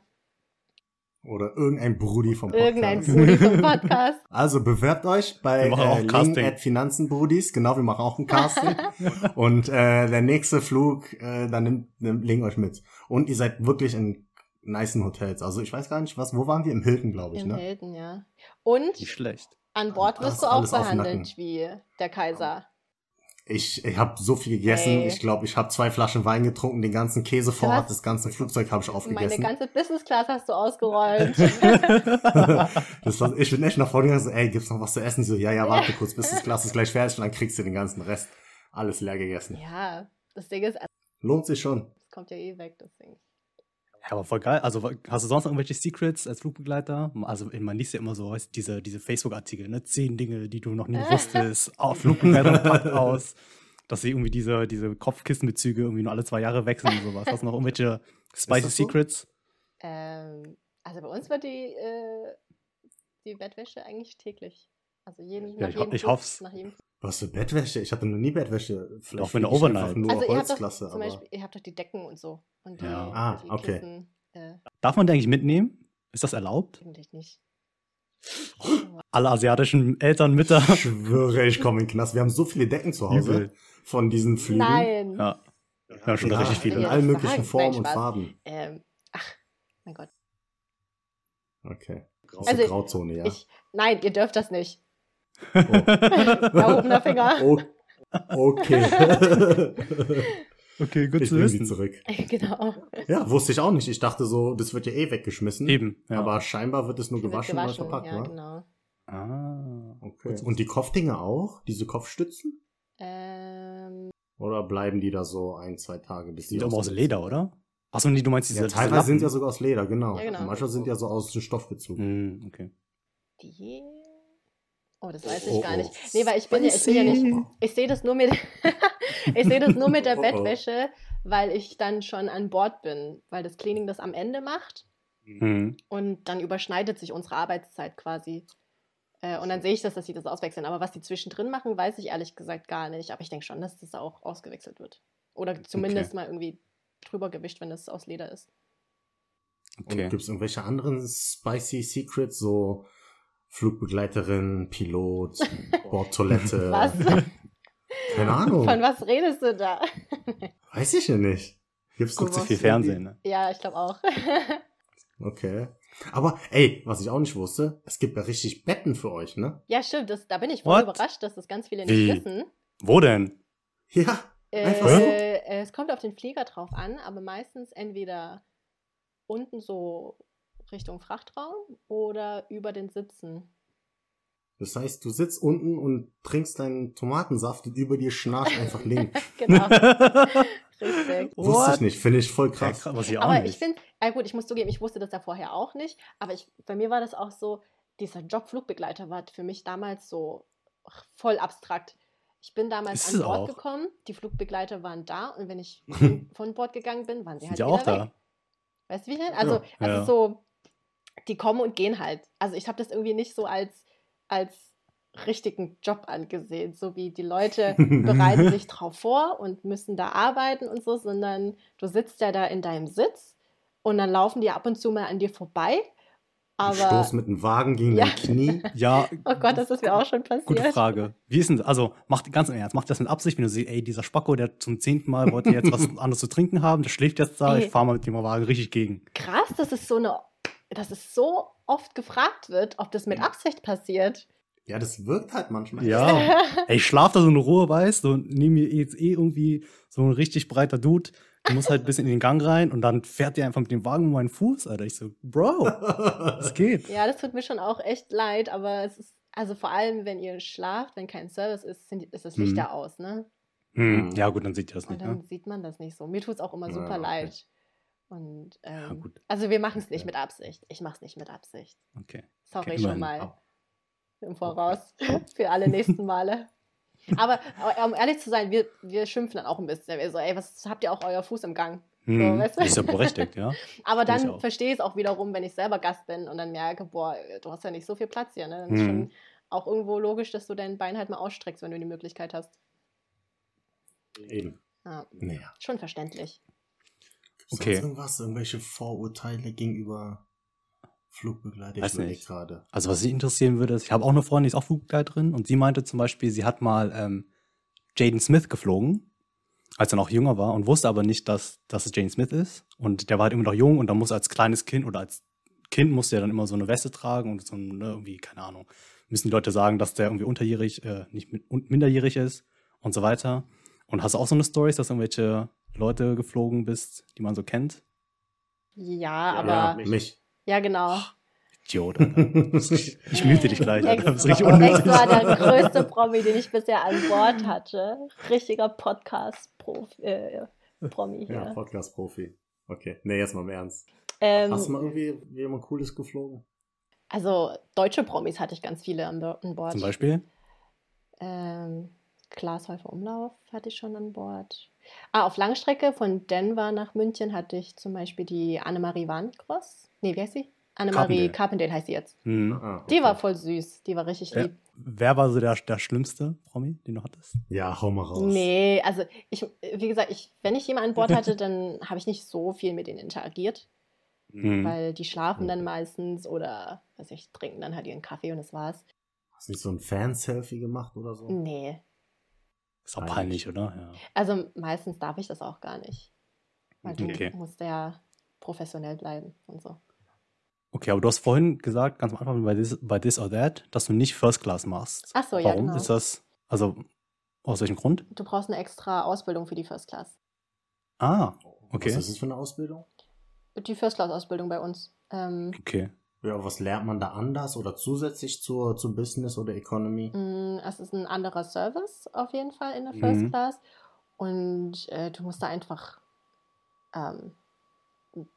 Oder irgendein Brudi vom Podcast. Irgendein Brudi vom (laughs) Podcast. Also bewerbt euch bei Wir machen auch äh, at Finanzenbrudis. Genau, wir machen auch ein Casting. (laughs) Und äh, der nächste Flug, äh, dann nimmt, nimmt Ling euch mit. Und ihr seid wirklich in nicen Hotels. Also ich weiß gar nicht, was, wo waren wir? Im Hilton, glaube ich, Im ne? Hilton, ja. Und Nicht schlecht. an Bord wirst du auch behandelt wie der Kaiser. Ich, ich habe so viel gegessen. Ey. Ich glaube, ich habe zwei Flaschen Wein getrunken, den ganzen Käsevorrat, hast- das ganze Flugzeug habe ich Meine aufgegessen. ganze Business Class hast du (laughs) ausgerollt. das war, ich bin echt nach vorne gegangen, so, ey, gibt's noch was zu essen? So, ja, ja, warte kurz, bis das Glas ist gleich fertig und dann kriegst du den ganzen Rest. Alles leer gegessen. ja, das Ding ist, Lohnt sich schon. es kommt ja eh weg, das Ding. Ja, aber voll geil. Also, hast du sonst noch irgendwelche Secrets als Flugbegleiter? Also, man liest ja immer so weißt, du, diese, diese Facebook-Artikel, ne? Zehn Dinge, die du noch nie (laughs) wusstest. Auf Flugbegleiter packt aus. Dass sie irgendwie diese, diese Kopfkissenbezüge irgendwie nur alle zwei Jahre wechseln und sowas. Hast du noch irgendwelche spicy so? Secrets? Ähm, also bei uns wird die, äh, die Bettwäsche eigentlich täglich. Also jeden, Ja, nach ich jedem ich Flug- hoff's. Nach jedem Flug. Was für Bettwäsche? Ich hatte noch nie Bettwäsche. Vielleicht Auch wenn ich Overnight. einfach Nur Also ihr habt doch Holzklasse, zum aber. Beispiel, ihr habt doch die Decken und so. Und die, Ja. Ah, die okay. Kissen. Äh, Darf man die eigentlich mitnehmen? Ist das erlaubt? eigentlich nicht. Alle asiatischen Eltern, Mütter. Ich schwöre, ich komme in den Knast. Wir haben so viele Decken zu Hause Übel. von diesen Flügen. Nein. Ja. Ja, schon Ja, richtig viele. In allen sagen. möglichen Nein, Formen und. Farben. Ähm, ach, mein Gott. Okay. Also, Also, Grauzone, ja. Ich, nein, ihr dürft das nicht. Oh. (laughs) Erhobener Finger. Oh, okay. (laughs) Okay, gut ich zu nehme sie wissen. zurück. (laughs) genau. Ja, wusste ich auch nicht. Ich dachte so, das wird ja eh weggeschmissen. Eben. Ja. Aber scheinbar wird es nur Die wird gewaschen, und verpackt, ja, ne? genau. ah. Okay. Und die Kopfdinger auch? Diese Kopfstützen? Ähm, Oder bleiben die da so ein, zwei Tage, bis Die die sind aber aus Leder, oder? Achso, nee, du meinst diese Ja, diese teilweise sind ja sogar aus Leder, genau. Ja, genau. Manche sind ja so aus dem Stoffbezug. Hm, okay. die. Oh, das weiß ich Oh, gar oh. nicht. Nee, weil ich bin ja, ich bin ja nicht. Ich sehe das nur mit. (laughs) ich sehe das nur mit der (laughs) Oh, oh. Bettwäsche, weil ich dann schon an Bord bin, weil das Cleaning das am Ende macht Hm. und dann überschneidet sich unsere Arbeitszeit quasi. Äh, und dann sehe ich das, dass sie das auswechseln. Aber was die zwischendrin machen, weiß ich ehrlich gesagt gar nicht. Aber ich denke schon, dass das auch ausgewechselt wird. Oder zumindest mal irgendwie drüber gewischt, wenn es aus Leder ist. Okay. Und gibt es irgendwelche anderen spicy Secrets, so Flugbegleiterin, Pilot, (laughs) Bordtoilette? Was? Keine Ahnung. Von was redest du da? Weiß ich ja nicht. Gibt's Guckt sich sowas viel Fernsehen, ne? ja, ich glaube auch. (laughs) Okay. Aber ey, was ich auch nicht wusste, es gibt ja richtig Betten für euch, ne? ja, stimmt. Das, da bin ich voll What? überrascht, dass das ganz viele Wie? nicht wissen. Wo denn? Ja. Äh, Einfach so? äh, es kommt auf den Flieger drauf an, aber meistens entweder unten so Richtung Frachtraum oder über den Sitzen. Das heißt, du sitzt unten und trinkst deinen Tomatensaft und über dir schnarcht einfach (laughs) Link. genau, (laughs) richtig. Wusste ich nicht, finde ich voll Ja, krass. krass, was ich auch Aber nicht. ich finde, äh gut, ich muss zugeben, ich wusste das ja vorher auch nicht, aber ich, bei mir war das auch so, dieser Job Flugbegleiter war für mich damals so voll abstrakt. Ich bin damals Ist an Bord auch. gekommen, die Flugbegleiter waren da und wenn ich (laughs) von, Bord gegangen bin, waren sie Sind halt ja wieder auch weg. da. Weißt du, wie ich meine? Also, Ja, also ja. so, die kommen und gehen halt. Also ich habe das irgendwie nicht so als, als richtigen Job angesehen, so wie die Leute (laughs) bereiten sich drauf vor und müssen da arbeiten und so, sondern du sitzt ja da in deinem Sitz und dann laufen die ab und zu mal an dir vorbei. Aber Stoß mit dem Wagen gegen Ja. dein Knie. (laughs) Ja, oh Gott, das ist mir auch schon passiert. gute Frage. Wie ist denn, also, macht, ganz im Ernst, macht das mit Absicht, wenn du siehst, ey, dieser Spacko, der zum zehnten Mal wollte jetzt was (laughs) anderes zu trinken haben, der schläft jetzt da, Ey. ich fahre mal mit dem Wagen richtig gegen. Krass, dass es so eine, dass es so oft gefragt wird, ob das mit Absicht passiert. Ja, das wirkt halt manchmal. Ja. (laughs) Ey, ich schlaf da so in Ruhe, weißt du, und neben mir jetzt eh irgendwie so ein richtig breiter Dude. Du musst halt ein bisschen in den Gang rein und dann fährt der einfach mit dem Wagen um meinen Fuß, Alter. Ich so, Bro, was (laughs) geht? Ja, das tut mir schon auch echt leid, aber es ist, also vor allem, wenn ihr schlaft, wenn kein Service ist, sind, ist das Licht Mhm. ja aus, ne? Hm, ja, gut, dann sieht ihr das Und nicht, dann ne? sieht man das nicht so. Mir tut es auch immer Ja, super okay. leid. Und ähm, gut. also wir machen es nicht mit Absicht. Ich mache es nicht mit Absicht. Okay. Sorry Okay, schon mal Ab- im Voraus (laughs) für alle nächsten Male. Aber, aber um ehrlich zu sein, wir, wir schimpfen dann auch ein bisschen. Wir so, ey, was habt ihr auch euer Fuß im Gang? Hm, weißt du? ist ja berechtigt, ja. (laughs) Aber dann verstehe ich es auch wiederum, wenn ich selber Gast bin und dann merke, boah, du hast ja nicht so viel Platz hier. Ne? Dann ist Mhm. schon auch irgendwo logisch, dass du dein Bein halt mal ausstreckst, wenn du die Möglichkeit hast. Eben. Ja, Naja. schon verständlich. Gibt's Okay. irgendwas? Irgendwelche Vorurteile gegenüber Flugbegleiter? Weiß nicht. gerade. Also, was sie interessieren würde, ist, ich habe auch eine Freundin, die ist auch Flugbegleiterin und sie meinte zum Beispiel, sie hat mal ähm, Jaden Smith geflogen, als er noch jünger war und wusste aber nicht, dass, dass es Jaden Smith ist. Und der war halt immer noch jung und dann muss als kleines Kind oder als Kind musste er dann immer so eine Weste tragen und so ne, irgendwie, keine Ahnung, müssen die Leute sagen, dass der irgendwie unterjährig, äh, nicht minderjährig ist und so weiter. Und hast du auch so eine Story, dass irgendwelche Leute geflogen bist, die man so kennt? Ja, ja, aber mich. ja, genau. Idiot, Alter. (laughs) Das Ich mute dich gleich, Alter. Das ist richtig unnötig. extra der größte Promi, den ich bisher an Bord hatte. Richtiger Podcast-Promi äh, Promi Ja. Podcast-Profi. Okay. Nee, jetzt mal im Ernst. Ähm, Hast du mal irgendwie jemand Cooles geflogen? also deutsche Promis hatte ich ganz viele an, an Bord. Zum Beispiel? Ähm, Klaas Häufer Umlauf hatte ich schon an Bord. Ah, auf Langstrecke von Denver nach München hatte ich zum Beispiel die Annemarie Warncross. Nee, wie heißt sie? Annemarie Carpendale. Carpendale heißt sie jetzt. Hm. Ah, Die okay. war voll süß. Die war richtig Wer, lieb. wer war so der, der schlimmste Promi, den du hattest? Ja, hau mal raus. Nee, also ich, wie gesagt, ich, wenn ich jemanden an Bord hatte, dann (laughs) habe ich nicht so viel mit denen interagiert, Hm. weil die schlafen dann meistens oder weiß ich, trinken dann halt ihren Kaffee und das war's. Hast du nicht so ein Fan-Selfie gemacht oder so? Nee. Ist auch Peinlich. oder? Ja. Also meistens darf ich das auch gar nicht. Weil du Okay. musst ja professionell bleiben und so. Okay, aber du hast vorhin gesagt, ganz am Anfang bei This, bei This or That, dass du nicht First Class machst. Ach so, ja, Warum genau. ist das? Also, aus welchem Grund? Du brauchst eine extra Ausbildung für die First Class. Ah, okay. Was ist das für eine Ausbildung? Die First Class Ausbildung bei uns. Ähm, Okay. Ja, was lernt man da anders oder zusätzlich zur, zu Business oder Economy? mh, es ist ein anderer Service auf jeden Fall in der First Mhm. Class. Und äh, du musst da einfach ähm,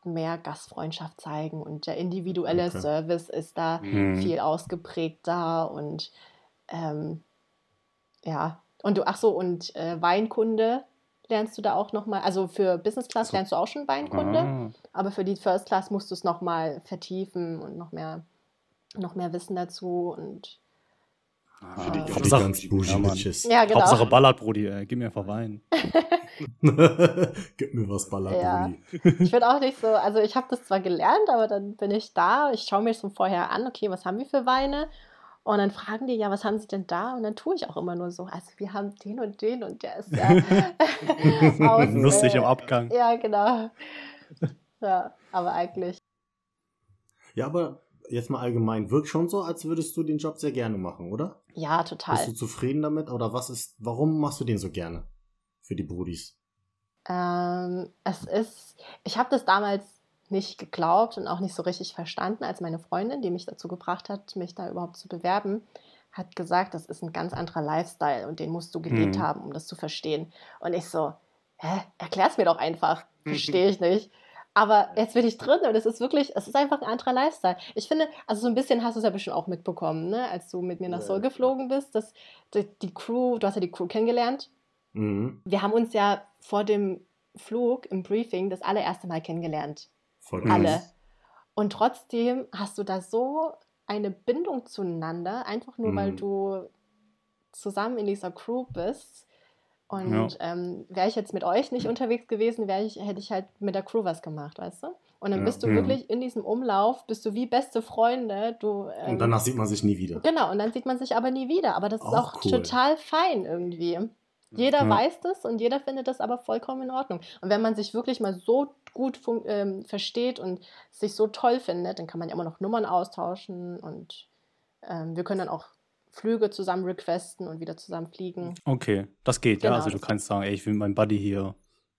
mehr Gastfreundschaft zeigen. Und der individuelle Okay. Service ist da Mhm. viel ausgeprägt da. Und ähm, ja, und du, ach so, und äh, Weinkunde lernst du da auch nochmal. Also für Business Class So. lernst du auch schon Weinkunde. Ah. Aber für die First Class musst du es nochmal vertiefen und noch mehr, noch mehr Wissen dazu. Und Ah. Für die- Für die Hauptsache, ganz bougie ja, Mann. Bitches. genau. Hauptsache ballert, Brudi, ey. gib mir einfach Wein. (laughs) Gib mir was Ballabui. Ja. Ich bin auch nicht so, also ich habe das zwar gelernt, aber dann bin ich da, ich schaue mir schon vorher an, okay, was haben wir für Weine? Und dann fragen die, ja, was haben sie denn da? Und dann tue ich auch immer nur so, also wir haben den und den und der ist ja (laughs) (laughs) aus, Lustig äh, im Abgang. Ja, genau. Ja, aber eigentlich. Ja, aber jetzt mal allgemein, wirkt schon so, als würdest du den Job sehr gerne machen, oder? Ja, Bist du total. zufrieden damit? Oder was ist, warum machst du den so gerne? Für die Brudis. Ähm, es ist, ich habe das damals nicht geglaubt und auch nicht so richtig verstanden, als meine Freundin, die mich dazu gebracht hat, mich da überhaupt zu bewerben, hat gesagt, das ist ein ganz anderer Lifestyle und den musst du gelebt Mhm. haben, um das zu verstehen. Und ich so, hä, erklär's mir doch einfach. Verstehe ich nicht. Aber jetzt bin ich drin und es ist wirklich, es ist einfach ein anderer Lifestyle. Ich finde, also so ein bisschen hast du es ja bestimmt auch mitbekommen, ne? als du mit mir nach Seoul geflogen bist, dass die, die Crew, du hast ja die Crew kennengelernt Mhm. wir haben uns ja vor dem Flug im Briefing das allererste Mal kennengelernt. Voll. Alle. Und trotzdem hast du da so eine Bindung zueinander, einfach nur weil Mhm. du zusammen in dieser Crew bist. Ja. Und ähm, wäre ich jetzt mit euch nicht unterwegs gewesen, wäre ich, hätte ich halt mit der Crew was gemacht, weißt du? Und dann Ja. bist du Mhm. wirklich in diesem Umlauf, bist du wie beste Freunde. Du, ähm, Und danach sieht man sich nie wieder. Genau, und dann sieht man sich aber nie wieder. Aber das ist Auch auch cool. total fein irgendwie. Jeder Ja. weiß das und jeder findet das aber vollkommen in Ordnung. Und wenn man sich wirklich mal so gut fun- ähm, versteht und sich so toll findet, dann kann man ja immer noch Nummern austauschen und ähm, wir können dann auch Flüge zusammen requesten und wieder zusammen fliegen. Okay, das geht, Genau, ja. Also du kannst sagen, ey, ich will meinen Buddy hier,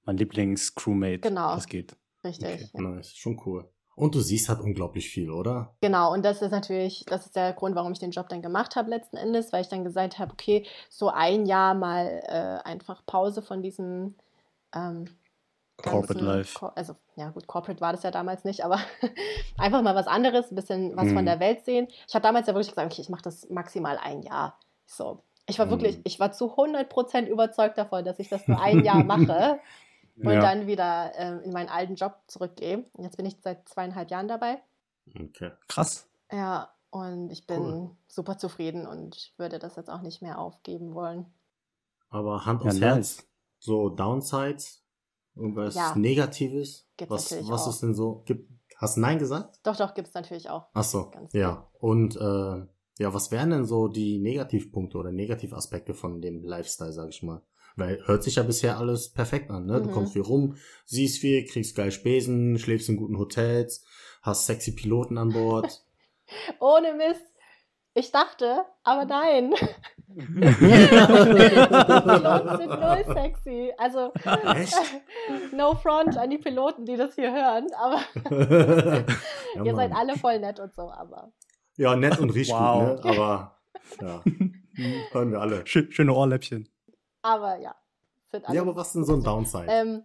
mein Lieblings-Crewmate. Genau. Das geht. Richtig. Okay. Ja. Nice, schon cool. Und du siehst halt unglaublich viel, oder? Genau, und das ist natürlich, das ist der Grund, warum ich den Job dann gemacht habe letzten Endes, weil ich dann gesagt habe, okay, so ein Jahr mal äh, einfach Pause von diesem ähm, Corporate Life. Also, ja gut, Corporate war das ja damals nicht, aber (laughs) einfach mal was anderes, ein bisschen was von Mhm. der Welt sehen. Ich habe damals ja wirklich gesagt, okay, ich mache das maximal ein Jahr. So. Ich war wirklich, Mhm. ich war zu 100% überzeugt davon, dass ich das nur ein Jahr (laughs) mache und Ja. dann wieder ähm, in meinen alten Job zurückgehe. Und jetzt bin ich seit zweieinhalb Jahren dabei. Okay. Krass. Ja, und ich bin Cool. super zufrieden und würde das jetzt auch nicht mehr aufgeben wollen. Aber Hand Ja, aufs nice. Herz, so Downsides, irgendwas Ja. Negatives? Gibt's was was auch. ist denn so? Gibt, hast du Nein gesagt? Doch, doch, gibt es natürlich auch. Ach so, Ganz ja. Und äh, ja, was wären denn so die Negativpunkte oder Negativaspekte von dem Lifestyle, sag ich mal? Weil hört sich ja bisher alles perfekt an, ne? Du Mhm. kommst viel rum, siehst viel, kriegst geil Spesen, schläfst in guten Hotels, hast sexy Piloten an Bord. (laughs) Ohne Mist. Ich dachte, aber nein. (laughs) Piloten sind (laughs) null sexy. Also, Echt? (laughs) no front an die Piloten, die das hier hören, aber (laughs) ja, ihr seid alle voll nett und so, aber ja, nett und riecht Wow. gut, ne? Aber ja, hören wir alle. Schö- Schöne Ohrläppchen. aber ja. Sind alle Ja, aber was ist denn so ein Downside? Ähm,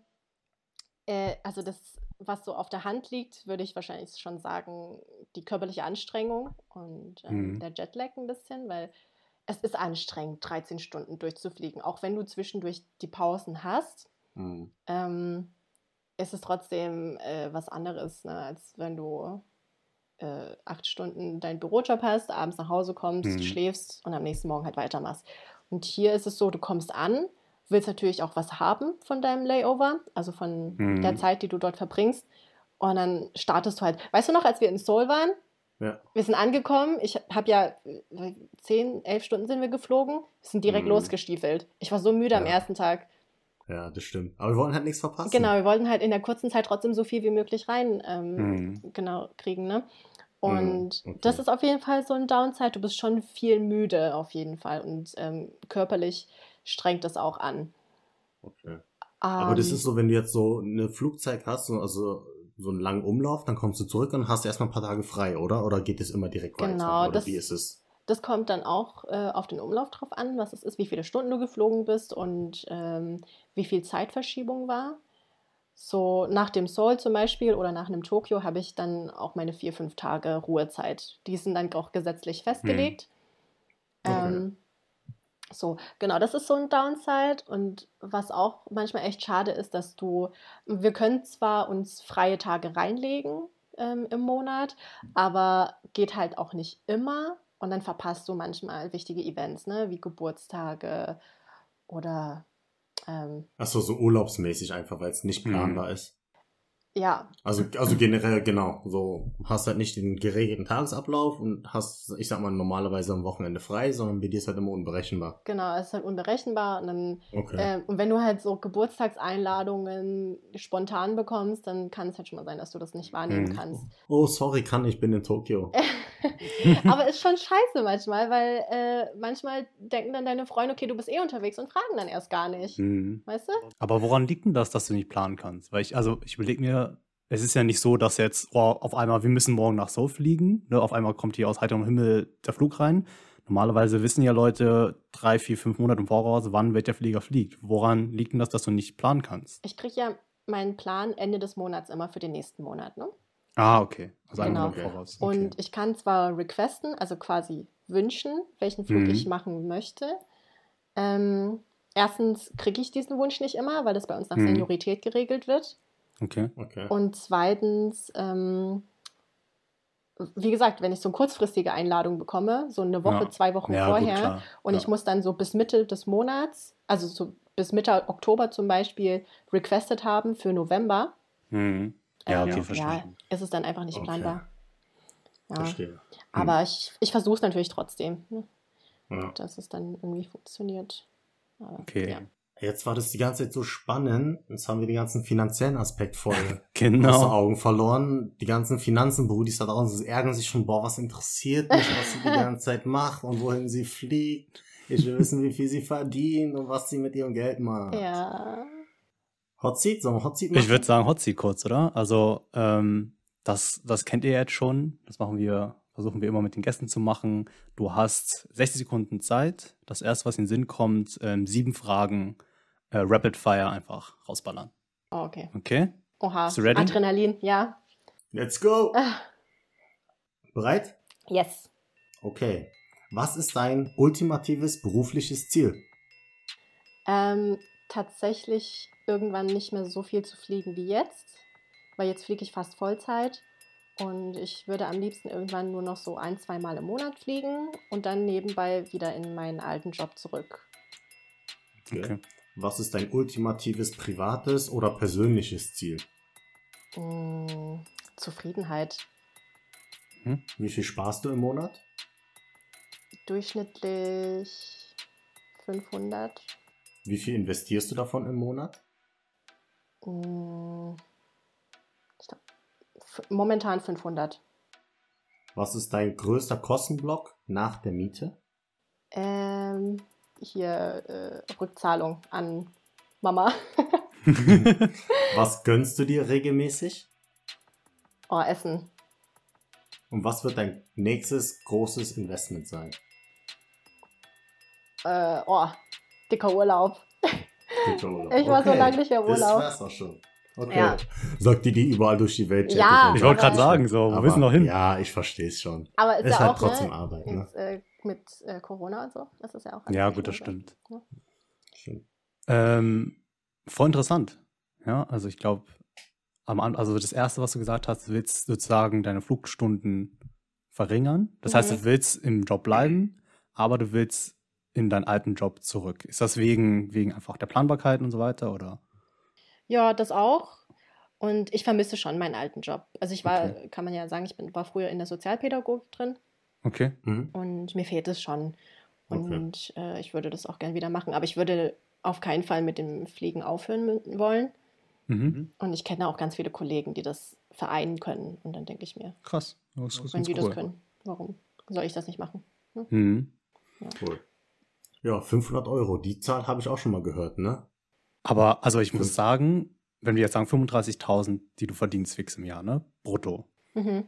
äh, also das, was so auf der Hand liegt, würde ich wahrscheinlich schon sagen, die körperliche Anstrengung und ähm, Mhm. der Jetlag ein bisschen, weil es ist anstrengend, 13 Stunden durchzufliegen. Auch wenn du zwischendurch die Pausen hast, Hm. ähm, ist es trotzdem äh, was anderes, ne, als wenn du äh, acht Stunden deinen Bürojob hast, abends nach Hause kommst, Mhm. schläfst und am nächsten Morgen halt weitermachst. Und hier ist es so, du kommst an, willst natürlich auch was haben von deinem Layover, also von Mhm. der Zeit, die du dort verbringst. Und dann startest du halt. Weißt du noch, als wir in Seoul waren? Ja. Wir sind angekommen. Ich habe ja äh, zehn, elf Stunden sind wir geflogen. Wir sind direkt Mhm. losgestiefelt. Ich war so müde am Ja. ersten Tag. Ja, das stimmt. Aber wir wollen halt nichts verpassen. Genau, wir wollten halt in der kurzen Zeit trotzdem so viel wie möglich rein ähm, Mhm. genau kriegen, ne? Und Mhm, okay. das ist auf jeden Fall so ein Downside. Du bist schon viel müde auf jeden Fall und ähm, körperlich strengt das auch an. Okay. Aber das Ähm, ist so, wenn du jetzt so eine Flugzeit hast, so- also so einen langen Umlauf, dann kommst du zurück und hast erstmal ein paar Tage frei, oder? Oder geht es immer direkt weiter? Genau, Oder das- wie ist es? Das kommt dann auch äh, auf den Umlauf drauf an, was es ist, wie viele Stunden du geflogen bist und ähm, wie viel Zeitverschiebung war. So nach dem Seoul zum Beispiel oder nach einem Tokio habe ich dann auch meine vier, fünf Tage Ruhezeit. Die sind dann auch gesetzlich festgelegt. Okay. Ähm, so, genau, das ist so ein Downside. Und was auch manchmal echt schade ist, dass du, wir können zwar uns freie Tage reinlegen ähm, im Monat, aber geht halt auch nicht immer. Und dann verpasst du manchmal wichtige Events, ne, wie Geburtstage oder ähm, Achso, so urlaubsmäßig einfach, weil es nicht Mhm. planbar ist. Ja, Also, also generell, genau. So hast halt nicht den geregelten Tagesablauf und hast, ich sag mal, normalerweise am Wochenende frei, sondern bei dir ist halt immer unberechenbar. genau, es ist halt unberechenbar. Und dann Okay. Ähm, und wenn du halt so Geburtstagseinladungen spontan bekommst, dann kann es halt schon mal sein, dass du das nicht wahrnehmen Mhm. kannst. oh, sorry, kann, ich bin in Tokio. (laughs) Aber ist schon scheiße manchmal, weil äh, manchmal denken dann deine Freunde, okay, du bist eh unterwegs und fragen dann erst gar nicht. Mhm. Weißt du? Aber woran liegt denn das, dass du nicht planen kannst? Weil ich, also ich überlege mir, es ist ja nicht so, dass jetzt oh, auf einmal, wir müssen morgen nach Seoul fliegen. Ne? Auf einmal kommt hier aus heiterem Himmel der Flug rein. Normalerweise wissen ja Leute drei, vier, fünf Monate im Voraus, wann welcher Flieger fliegt. Woran liegt denn das, dass du nicht planen kannst? Ich kriege ja meinen Plan Ende des Monats immer für den nächsten Monat. Ne? Ah, okay. Also einen Genau. Monat voraus. Und Okay. ich kann zwar requesten, also quasi wünschen, welchen Flug Mhm. ich machen möchte. Ähm, erstens kriege ich diesen Wunsch nicht immer, weil das bei uns nach Mhm. Seniorität geregelt wird. Okay. Okay. Und zweitens ähm, wie gesagt, wenn ich so eine kurzfristige Einladung bekomme, so eine Woche, Ja. zwei Wochen Ja, gut, vorher, klar. und Ja. ich muss dann so bis Mitte des Monats, also so bis Mitte Oktober zum Beispiel, requested haben für November, Mhm. Ja, ähm, okay, verstehe. ja, ist es dann einfach nicht Okay. planbar. Ja. Verstehe. Aber ich, ich versuche es natürlich trotzdem, ne, Ja. dass es dann irgendwie funktioniert. Aber, Okay. Jetzt war das die ganze Zeit so spannend. Jetzt haben wir den ganzen finanziellen Aspekt voll (laughs) Genau. Augen verloren. Die ganzen Finanzenbrudis da draußen ärgern sich schon, boah, was interessiert mich, was sie die (laughs) ganze Zeit macht und wohin sie fliegt. Ich will wissen, wie viel sie verdient und was sie mit ihrem Geld macht. ja. Hot Seat, sollen wir Hot Seat machen? Ich würde sagen, Hotseat kurz, oder? Also, ähm, das, das kennt ihr jetzt schon. Das machen wir, versuchen wir immer mit den Gästen zu machen. Du hast 60 Sekunden Zeit. Das erste, was in den Sinn kommt, ähm, sieben Fragen, äh, Rapid Fire einfach rausballern. Oh, okay. Okay? Oha. Bist du ready? Adrenalin, ja. Let's go! Ah, Bereit? yes. Okay. Was ist dein ultimatives berufliches Ziel? Ähm, tatsächlich irgendwann nicht mehr so viel zu fliegen wie jetzt, weil jetzt fliege ich fast Vollzeit und ich würde am liebsten irgendwann nur noch so ein, zwei Mal im Monat fliegen und dann nebenbei wieder in meinen alten Job zurück. Okay. Was ist dein ultimatives privates oder persönliches Ziel? Mm, Zufriedenheit. Wie viel sparst du im Monat? Durchschnittlich 500. Wie viel investierst du davon im Monat? F- momentan 500. Was ist dein größter Kostenblock nach der Miete? Ähm, hier äh, Rückzahlung an Mama. (laughs) Was gönnst du dir regelmäßig? Oh, Essen. Und was wird dein nächstes großes Investment sein? Äh, oh, dicker Urlaub. Guter Urlaub. (laughs) Ich war so lange nicht mehr im Das Urlaub. war's auch schon. Okay. Ja. Sagt die, die überall durch die Welt Ja. Ich wollte gerade sagen, so, willst du noch hin? Ja, ich verstehe es schon. Aber ist, Ist ja halt auch trotzdem ne, Arbeit, ne? jetzt, äh, mit äh, Corona und so. Das ist ja auch. Ja, gut, das stimmt. Schön. Ähm, voll interessant. Ja, also ich glaube, am An- also das erste, was du gesagt hast, du willst sozusagen deine Flugstunden verringern. Das heißt, Mhm. du willst im Job bleiben, aber du willst in deinen alten Job zurück. Ist das wegen, wegen einfach der Planbarkeit und so weiter, oder? Ja, das auch. Und ich vermisse schon meinen alten Job. Also ich war, Okay. kann man ja sagen, ich bin, war früher in der Sozialpädagogik drin Okay. Mhm. und mir fehlt es schon. Okay. Und äh, ich würde das auch gern wieder machen. Aber ich würde auf keinen Fall mit dem Fliegen aufhören wollen. Mhm. Und ich kenne auch ganz viele Kollegen, die das vereinen können. Und dann denke ich mir, Krass. Das ist wenn die cool. das können, warum soll ich das nicht machen? Mhm. Cool. Ja, 500 Euro. Die Zahl habe ich auch schon mal gehört, ne? Aber also ich muss sagen, wenn wir jetzt sagen 35.000, die du verdienst fix im Jahr, ne? Brutto. Mhm.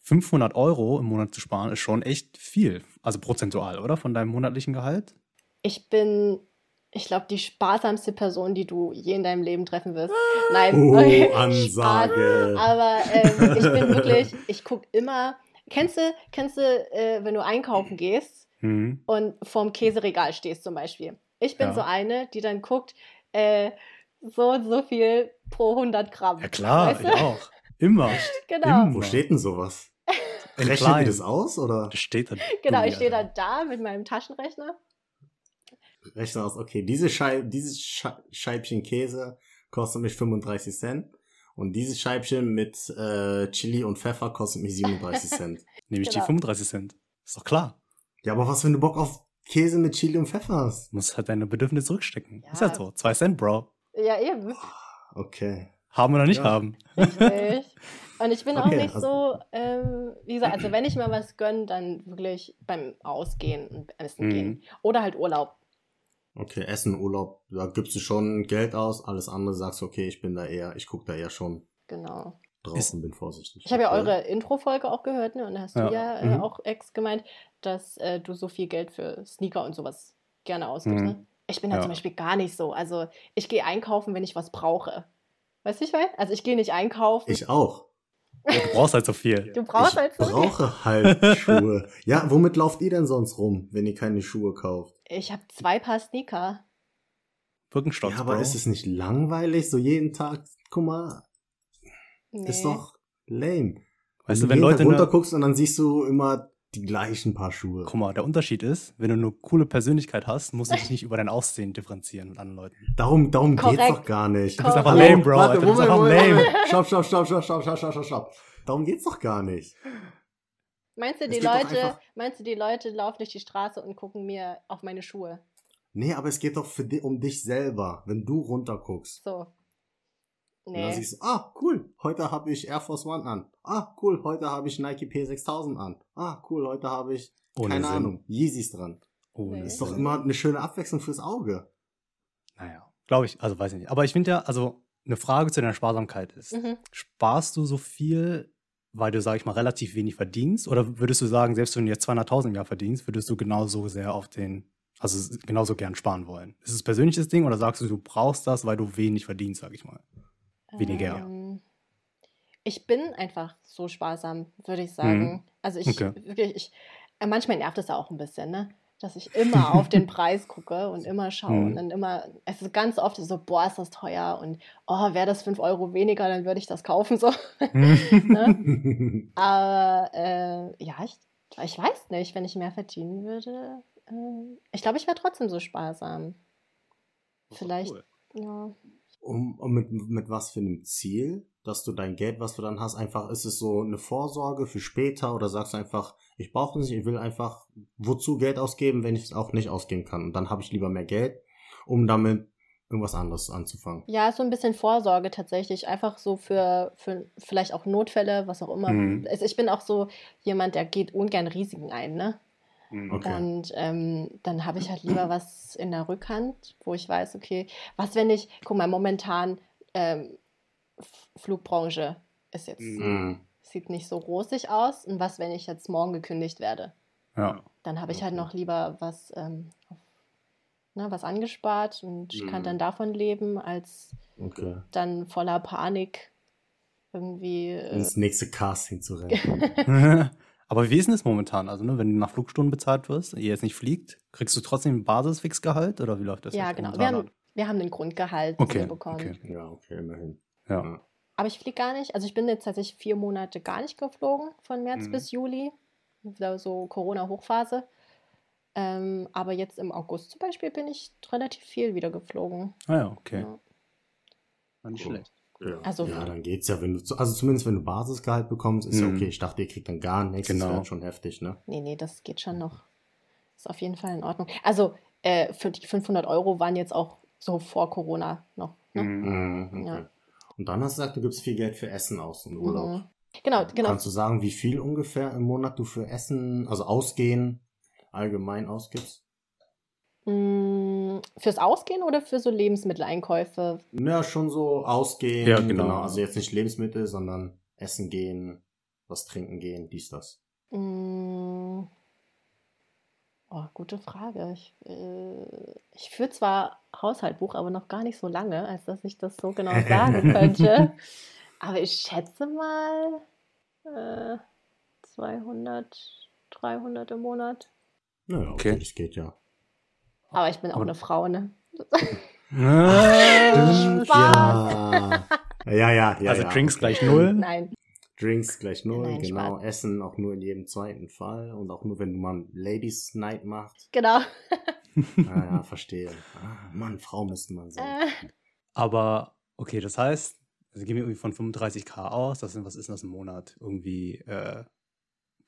500 Euro im Monat zu sparen ist schon echt viel. Also prozentual, oder? Von deinem monatlichen Gehalt? Ich bin, ich glaube, die sparsamste Person, die du je in deinem Leben treffen wirst. Nein, Oh, Spaß. Ansage. Aber ähm, ich bin wirklich, ich gucke immer. Kennst du, kennst du, äh, wenn du einkaufen gehst Mhm. und vorm Käseregal stehst zum Beispiel? Ich bin Ja. so eine, die dann guckt, äh, so und so viel pro 100 Gramm. Ja klar, Weißt ich du? auch. Immer. (laughs) Genau, Immer. Wo steht denn sowas? (laughs) Rechnet ihr das aus oder Das steht da. genau. Ich stehe dann da mit meinem Taschenrechner. rechnet aus? Okay, diese Scheib dieses Sche Scheibchen Käse kostet mich 35 Cent. Und dieses Scheibchen mit äh, Chili und Pfeffer kostet mich 37 (laughs) Cent. Nehme ich die Genau. 35 Cent. Ist doch klar. Ja, aber was, wenn du Bock auf Käse mit Chili und Pfeffer hast? Du musst halt deine Bedürfnisse zurückstecken. Ja. Ist halt so. Zwei Cent, Bro. Ja, eben. Okay. Haben oder nicht Ja. haben. Richtig. Und ich bin auch Okay, nicht also- so, ähm, wie gesagt, also wenn ich mal was gönne, dann wirklich beim Ausgehen und Essen Mhm. gehen. Oder halt Urlaub. Okay, Essen, Urlaub, da gibst du schon Geld aus, alles andere sagst du, okay, ich bin da eher, ich gucke da eher schon Genau. Drauf Ist- und bin vorsichtig. Ich habe ja eure Intro-Folge auch gehört, ne? Und da hast Ja. du ja äh, Mhm. auch ex gemeint, dass äh, du so viel Geld für Sneaker und sowas gerne ausgibst. Mhm. Ne? Ich bin da Ja. zum Beispiel gar nicht so. Also ich gehe einkaufen, wenn ich was brauche. Weißt du, ich meine? Also ich gehe nicht einkaufen. Ich auch. Du brauchst halt so viel. du brauchst ich halt so. brauche halt Schuhe. Ja, womit lauft ihr denn sonst rum, wenn ihr keine Schuhe kauft? Ich habe zwei Paar Sneaker. Birkenstocks, ja, aber Bro. ist es nicht langweilig, so jeden Tag? Guck mal, Nee. ist doch lame. Weißt wenn du, wenn Leute runter eine, guckst und dann siehst du immer die gleichen Paar Schuhe. Guck mal, der Unterschied ist, wenn du eine coole Persönlichkeit hast, musst du dich nicht über dein Aussehen differenzieren mit anderen Leuten. Darum, darum Korrekt. geht's doch gar nicht. Du bist einfach lame, Bro. Warte, Alter. Du bist einfach lame. Stopp, stopp, stopp, stopp, stopp, stopp, stopp, stopp, stopp. Darum geht's doch gar nicht. Meinst du, die Leute, meinst du, die Leute laufen durch die Straße und gucken mir auf meine Schuhe? Nee, aber es geht doch für di um dich selber, wenn du runterguckst. So. Und dann Nee. siehst du, ah, cool, heute habe ich Air Force One an. Ah, cool, heute habe ich Nike P6000 an. Ah, cool, heute habe ich, Ohne keine Sinn. Ahnung, Yeezys dran. Ohne Nee. Ist doch Sinn. immer eine schöne Abwechslung fürs Auge. Naja, glaube ich, also weiß ich nicht. Aber ich finde ja, also eine Frage zu deiner Sparsamkeit ist, Mhm. sparst du so viel, weil du, sag ich mal, relativ wenig verdienst? Oder würdest du sagen, selbst wenn du jetzt 200.000 im Jahr verdienst, würdest du genauso sehr auf den, also genauso gern sparen wollen? Ist es ein persönliches Ding oder sagst du, du brauchst das, weil du wenig verdienst, sag ich mal? Weniger. Ähm, ich bin einfach so sparsam, würde ich sagen. Also ich Mhm. Okay. wirklich, ich, äh, manchmal nervt es ja auch ein bisschen, ne? Dass ich immer auf den (laughs) Preis gucke und immer schaue Mhm. und dann immer, es ist ganz oft so, boah, ist das teuer und oh, wäre das 5 Euro weniger, dann würde ich das kaufen. So. (laughs) Ne? (laughs) Aber äh, ja, ich, ich weiß nicht, wenn ich mehr verdienen würde. Äh, ich glaube, ich wäre trotzdem so sparsam. Vielleicht, ja. Um, um mit, mit was für einem Ziel, dass du dein Geld, was du dann hast, einfach, ist es so eine Vorsorge für später oder sagst du einfach, ich brauche es nicht, ich will einfach wozu Geld ausgeben, wenn ich es auch nicht ausgeben kann. Und dann habe ich lieber mehr Geld, um damit irgendwas anderes anzufangen. Ja, so ein bisschen Vorsorge tatsächlich. Einfach so für, für vielleicht auch Notfälle, was auch immer. Mhm. Also ich bin auch so jemand, der geht ungern Risiken ein, ne? Okay. Und ähm, dann habe ich halt lieber was in der Rückhand, wo ich weiß, okay, was wenn ich, guck mal, momentan ähm, Flugbranche ist jetzt, Mhm. sieht nicht so rosig aus. Und was, wenn ich jetzt morgen gekündigt werde? Ja. Dann habe ich halt noch lieber was, ähm, auf- ne, was angespart und kann Mhm. dann davon leben, als Okay. dann voller Panik irgendwie. Äh, Ins nächste Casting zu rennen. (laughs) (laughs) Aber wie ist denn das momentan? Also, ne, wenn du nach Flugstunden bezahlt wirst, ihr jetzt nicht fliegt, kriegst du trotzdem ein Basisfixgehalt oder wie läuft das? ja, jetzt genau. Wir haben, ab? wir haben den Grundgehalt, den Okay, wir bekommen. okay. ja, okay, immerhin. Ja. Ja. Aber ich fliege gar nicht. Also ich bin jetzt tatsächlich vier Monate gar nicht geflogen, von März Mhm. bis Juli. So Corona-Hochphase. Ähm, aber jetzt im August zum Beispiel bin ich relativ viel wieder geflogen. Ah ja, okay. Ja. War nicht Cool. schlecht. Ja. Also- ja, dann geht's ja, wenn du, also zumindest wenn du Basisgehalt bekommst, ist ja Mhm. okay. Ich dachte, ihr kriegt dann gar nichts. Genau. Das wäre schon heftig, ne? Nee, nee, das geht schon noch. Ist auf jeden Fall in Ordnung. Also äh, für die 500 Euro waren jetzt auch so vor Corona noch. Ne? Mhm. Mhm, okay. Ja. Und dann hast du gesagt, du gibst viel Geld für Essen aus und Urlaub. Mhm. Genau, genau. Kannst du sagen, wie viel ungefähr im Monat du für Essen, also Ausgehen, allgemein ausgibst? Mm, Fürs Ausgehen oder für so Lebensmitteleinkäufe? Ja, schon so ausgehen. Ja, genau. Also jetzt nicht Lebensmittel, sondern essen gehen, was trinken gehen, dies, das. Mm. Oh, gute Frage. Ich, äh, ich führe zwar Haushaltbuch, aber noch gar nicht so lange, als dass ich das so genau (laughs) sagen könnte. Aber ich schätze mal äh, 200, 300 im Monat. Naja, Okay. okay, das geht ja. Aber ich bin auch eine Frau, ne? Ah, Ja. ja, ja, ja. also ja, Drinks okay. gleich null. Nein. Drinks gleich null, Nein, genau. Spaß. Essen auch nur in jedem zweiten Fall und auch nur, wenn du mal Ladies Night machst. Genau. Ah, ja, verstehe. Ah, Mann, Frau müsste man sein. Äh, Aber okay, das heißt, also gehen wir irgendwie von 35k aus. Das sind, was ist denn das im Monat? Irgendwie, äh,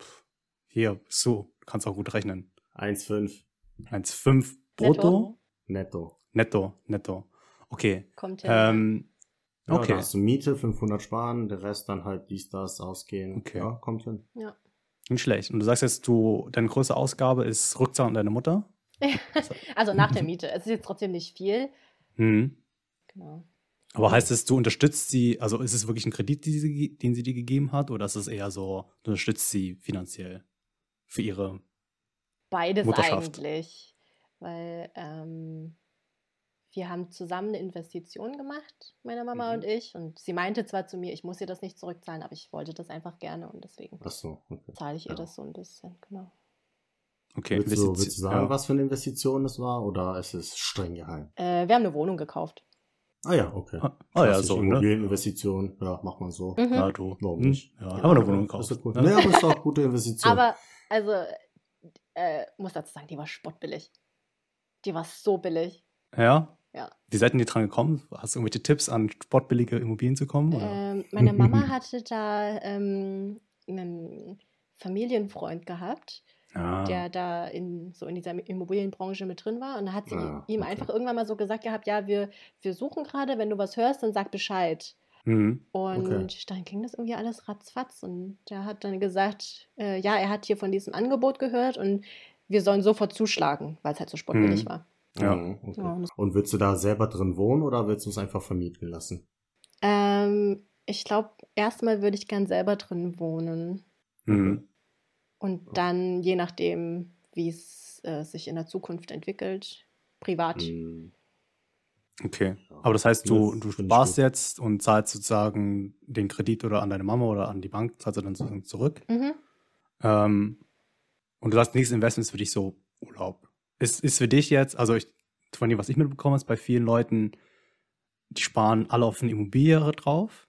pff, hier, so, du kannst auch gut rechnen. 1,5 1,5 brutto? netto. Netto, netto. Okay. kommt ja. Ähm, Ja, Okay. Da hast du Miete, 500 sparen, der Rest dann halt dies, das ausgehen. Okay. Ja, kommt hin. nicht schlecht. Und du sagst jetzt, du, deine größte Ausgabe ist Rückzahlung an deine Mutter? (laughs) Also nach der Miete. Es ist jetzt trotzdem nicht viel. Mhm. Genau. Aber heißt es, du unterstützt sie, also ist es wirklich ein Kredit, die sie, den sie dir gegeben hat, oder ist es eher so, du unterstützt sie finanziell für ihre. Beides Mutterschaft. eigentlich. Weil ähm, wir haben zusammen eine Investition gemacht, meine Mama Mhm. und ich. Und sie meinte zwar zu mir, ich muss ihr das nicht zurückzahlen, aber ich wollte das einfach gerne und deswegen Ach so, okay. zahle ich ihr Ja. das so ein bisschen. Genau. Okay, willst, du, willst du sagen, ja. was für eine Investition das war oder ist es streng geheim? Äh, wir haben eine Wohnung gekauft. Ah ja, okay. Ah, ah ja, so, ne? Immobilieninvestition, ja, macht man so. Mhm. Ja, du. Warum Hm? nicht? Ja, haben wir eine Wohnung gekauft. ist cool. ne? Nee, aber ist auch gute Investition. Aber, also, äh, muss dazu sagen, die war spottbillig. Die war so billig. Ja? Ja. Wie seid ihr dran gekommen? Hast du irgendwelche Tipps, an sportbillige Immobilien zu kommen? Oder? Ähm, meine Mama (laughs) hatte da ähm, einen Familienfreund gehabt, ja. der da in so in dieser Immobilienbranche mit drin war. Und da hat sie Ah, ihm okay. einfach irgendwann mal so gesagt gehabt, ja, wir, wir suchen gerade, wenn du was hörst, dann sag Bescheid. Mhm. Und Okay. dann ging das irgendwie alles ratzfatz. Und der hat dann gesagt, äh, ja, er hat hier von diesem Angebot gehört und wir sollen sofort zuschlagen, weil es halt so sportbillig Mhm. war. Ja. Okay. Ja, und willst du da selber drin wohnen oder willst du es einfach vermieten lassen? Ähm, ich glaube, erstmal würde ich gern selber drin wohnen. Mhm. Und dann, je nachdem, wie es äh, sich in der Zukunft entwickelt, privat. Mhm. Okay. Aber das heißt, du, du sparst jetzt und zahlst sozusagen den Kredit oder an deine Mama oder an die Bank, zahlst du dann sozusagen zurück. Mhm. Ähm, und du sagst, nächstes Investment ist für dich so Urlaub. Ist, ist für dich jetzt, also ich, von dem, was ich mitbekomme, ist bei vielen Leuten, die sparen alle auf eine Immobilie drauf.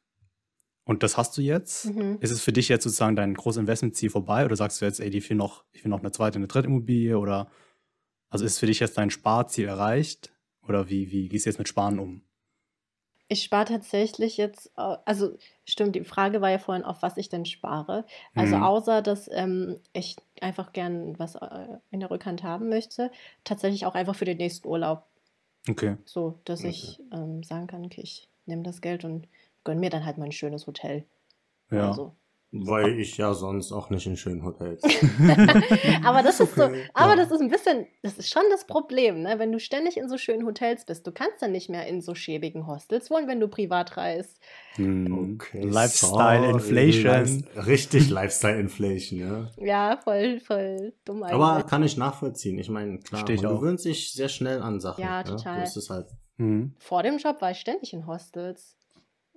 Und das hast du jetzt. Mhm. Ist es für dich jetzt sozusagen dein großes Investmentziel vorbei oder sagst du jetzt, ey, ich will noch, ich will noch eine zweite, eine dritte Immobilie oder also ist für dich jetzt dein Sparziel erreicht? Oder wie, wie gehst du jetzt mit Sparen um? Ich spare tatsächlich jetzt, also stimmt, die Frage war ja vorhin, auf was ich denn spare. Also Mhm. außer, dass ähm, ich einfach gern was äh, in der Rückhand haben möchte, tatsächlich auch einfach für den nächsten Urlaub. Okay. So, dass Okay. ich ähm, sagen kann, okay, ich nehme das Geld und gönne mir dann halt mal ein schönes Hotel. Ja. Also. Weil ich ja sonst auch nicht in schönen Hotels. (laughs) aber das ist so, aber ja. das ist ein bisschen, das ist schon das Problem, ne? Wenn du ständig in so schönen Hotels bist, du kannst dann nicht mehr in so schäbigen Hostels wohnen, wenn du privat reist. Hm. Okay, Lifestyle. Inflation. Richtig Lifestyle Inflation, ja. Ja, voll, voll dumm eigentlich. Aber kann ich nachvollziehen. Ich meine, klar, ich man auch. gewöhnt sich sehr schnell an Sachen. Ja, total. Das ist halt. Hm. Vor dem Job war ich ständig in Hostels.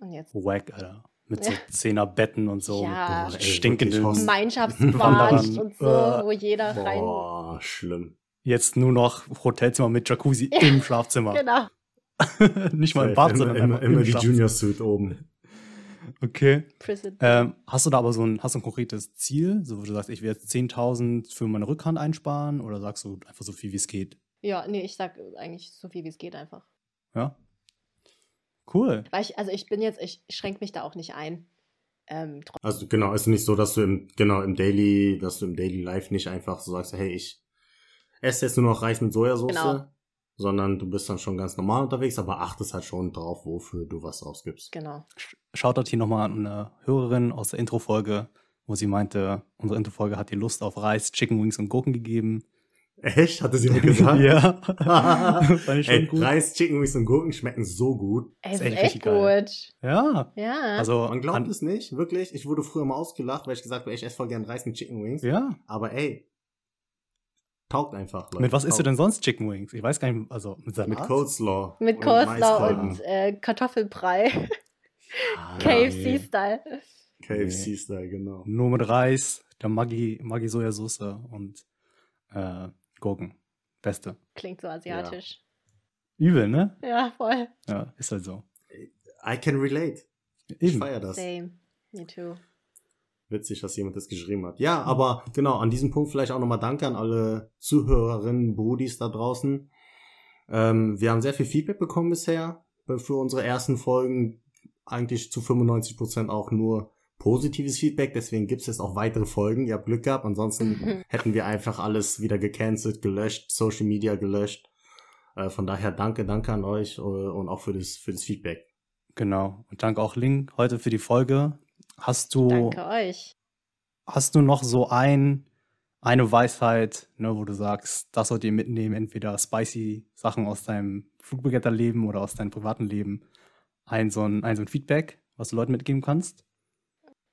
Und jetzt Wack, Alter. Mit so Ja. Zehnerbetten und so. Ja. Mit Ey, stinkenden. Wanderern. und so, wo jeder rein. Boah, schlimm. Jetzt nur noch Hotelzimmer mit Jacuzzi im Schlafzimmer. (laughs) Genau. (laughs) Nicht mal im. Bad, sondern immer, immer im die. Junior Suite oben. Okay. Ähm, hast du da aber so ein, hast du ein konkretes Ziel? So, wo du sagst, ich will jetzt 10.000 für meine Rückhand einsparen oder sagst du einfach so viel, wie es geht? Ja, nee, ich sag eigentlich so viel wie es geht einfach. Ja. Cool. Weil ich, also ich bin jetzt, ich schränke mich da auch nicht ein. Ähm, Also genau, ist nicht so, dass du im, genau, im Daily, dass du im Daily Life nicht einfach so sagst, hey, ich esse jetzt nur noch Reis mit Sojasauce, Genau. sondern du bist dann schon ganz normal unterwegs, aber achtest halt schon drauf, wofür du was ausgibst. genau. Sch- Shoutout hier nochmal an eine Hörerin aus der Intro-Folge, wo sie meinte, unsere Intro-Folge hat dir Lust auf Reis, Chicken Wings und Gurken gegeben. Echt? Hatte sie auch gesagt? ja. (laughs) Fand ich schon Ey, gut. Reis, Chicken Wings und Gurken schmecken so gut. Ey, Ist ist echt echt richtig geil. gut. Ja. Ja. Also, Man glaubt an, es nicht, wirklich. Ich wurde früher mal ausgelacht, weil ich gesagt habe, ich esse voll gern Reis mit Chicken Wings. ja. Aber ey, taugt einfach. Leute, Mit was isst du denn sonst Chicken Wings? Ich weiß gar nicht, also mit Salat? Mit Coleslaw. Mit und Coleslaw Maiskolben. und äh, Kartoffelbrei. Ah, (laughs) KFC-Style. KFC-Style, genau. Nur mit Reis, der Maggi, Maggi Sojasauce und äh, Gurken. Beste. Klingt so asiatisch. Übel, ne? Ja, voll. Ja, ist halt so. I can relate. Ich Eben. feier das. Same. Me too. Witzig, dass jemand das geschrieben hat. Ja, aber genau, an diesem Punkt vielleicht auch nochmal Danke an alle Zuhörerinnen, Brudis da draußen. Ähm, wir haben sehr viel Feedback bekommen bisher für unsere ersten Folgen. Eigentlich zu 95% auch nur positives Feedback, deswegen gibt es jetzt auch weitere Folgen. Ihr habt Glück gehabt, ansonsten (laughs) hätten wir einfach alles wieder gecancelt, gelöscht, Social Media gelöscht. Äh, von daher danke, danke an euch äh, und auch für das, für das Feedback. Genau. Und danke auch Link heute für die Folge. Hast du, Danke euch. hast du noch so ein, eine Weisheit, ne, wo du sagst, das sollt ihr mitnehmen, entweder spicy Sachen aus deinem Flugbegletterleben oder aus deinem privaten Leben. Ein so ein, ein so ein Feedback, was du Leuten mitgeben kannst?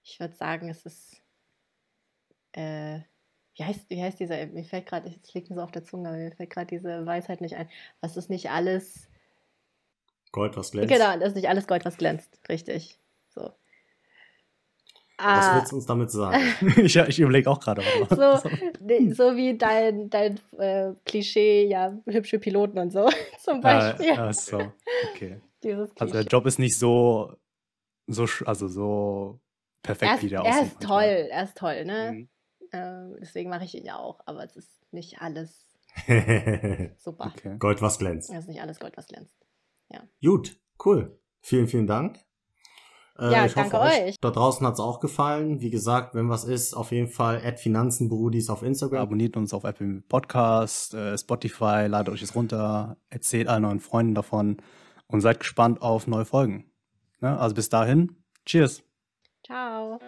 Ich würde sagen, es ist. Äh, wie, heißt, wie heißt dieser? Mir fällt gerade, es liegt mir so auf der Zunge, aber mir fällt gerade diese Weisheit nicht ein. Was ist nicht alles. Gold, was glänzt. Genau, das ist nicht alles Gold, was glänzt. Richtig. So. Was Ah, willst du uns damit sagen? (laughs) ich ich überlege auch gerade. so, (laughs) nee, so wie dein, dein äh, Klischee, ja, hübsche Piloten und so, (laughs) zum Äh, Beispiel. äh, so, okay. Also der. Job ist nicht so, so, also so perfekt, er ist, wie der er aussieht. ist manchmal. toll, er ist toll, ne? Mhm. Ähm, deswegen mache ich ihn ja auch, aber es ist nicht alles (laughs) super. Okay. Gold, was glänzt. Es ist nicht alles Gold, was glänzt. Gut, cool. Vielen, vielen Dank. Äh, Ja, ich hoffe, danke euch. Da draußen hat es auch gefallen. Wie gesagt, wenn was ist, auf jeden Fall Finanzenbrudis auf Instagram. Abonniert uns auf Apple Podcast, äh, Spotify, ladet euch es runter, erzählt allen euren Freunden davon und seid gespannt auf neue Folgen. Ne? Also bis dahin, cheers. Ciao.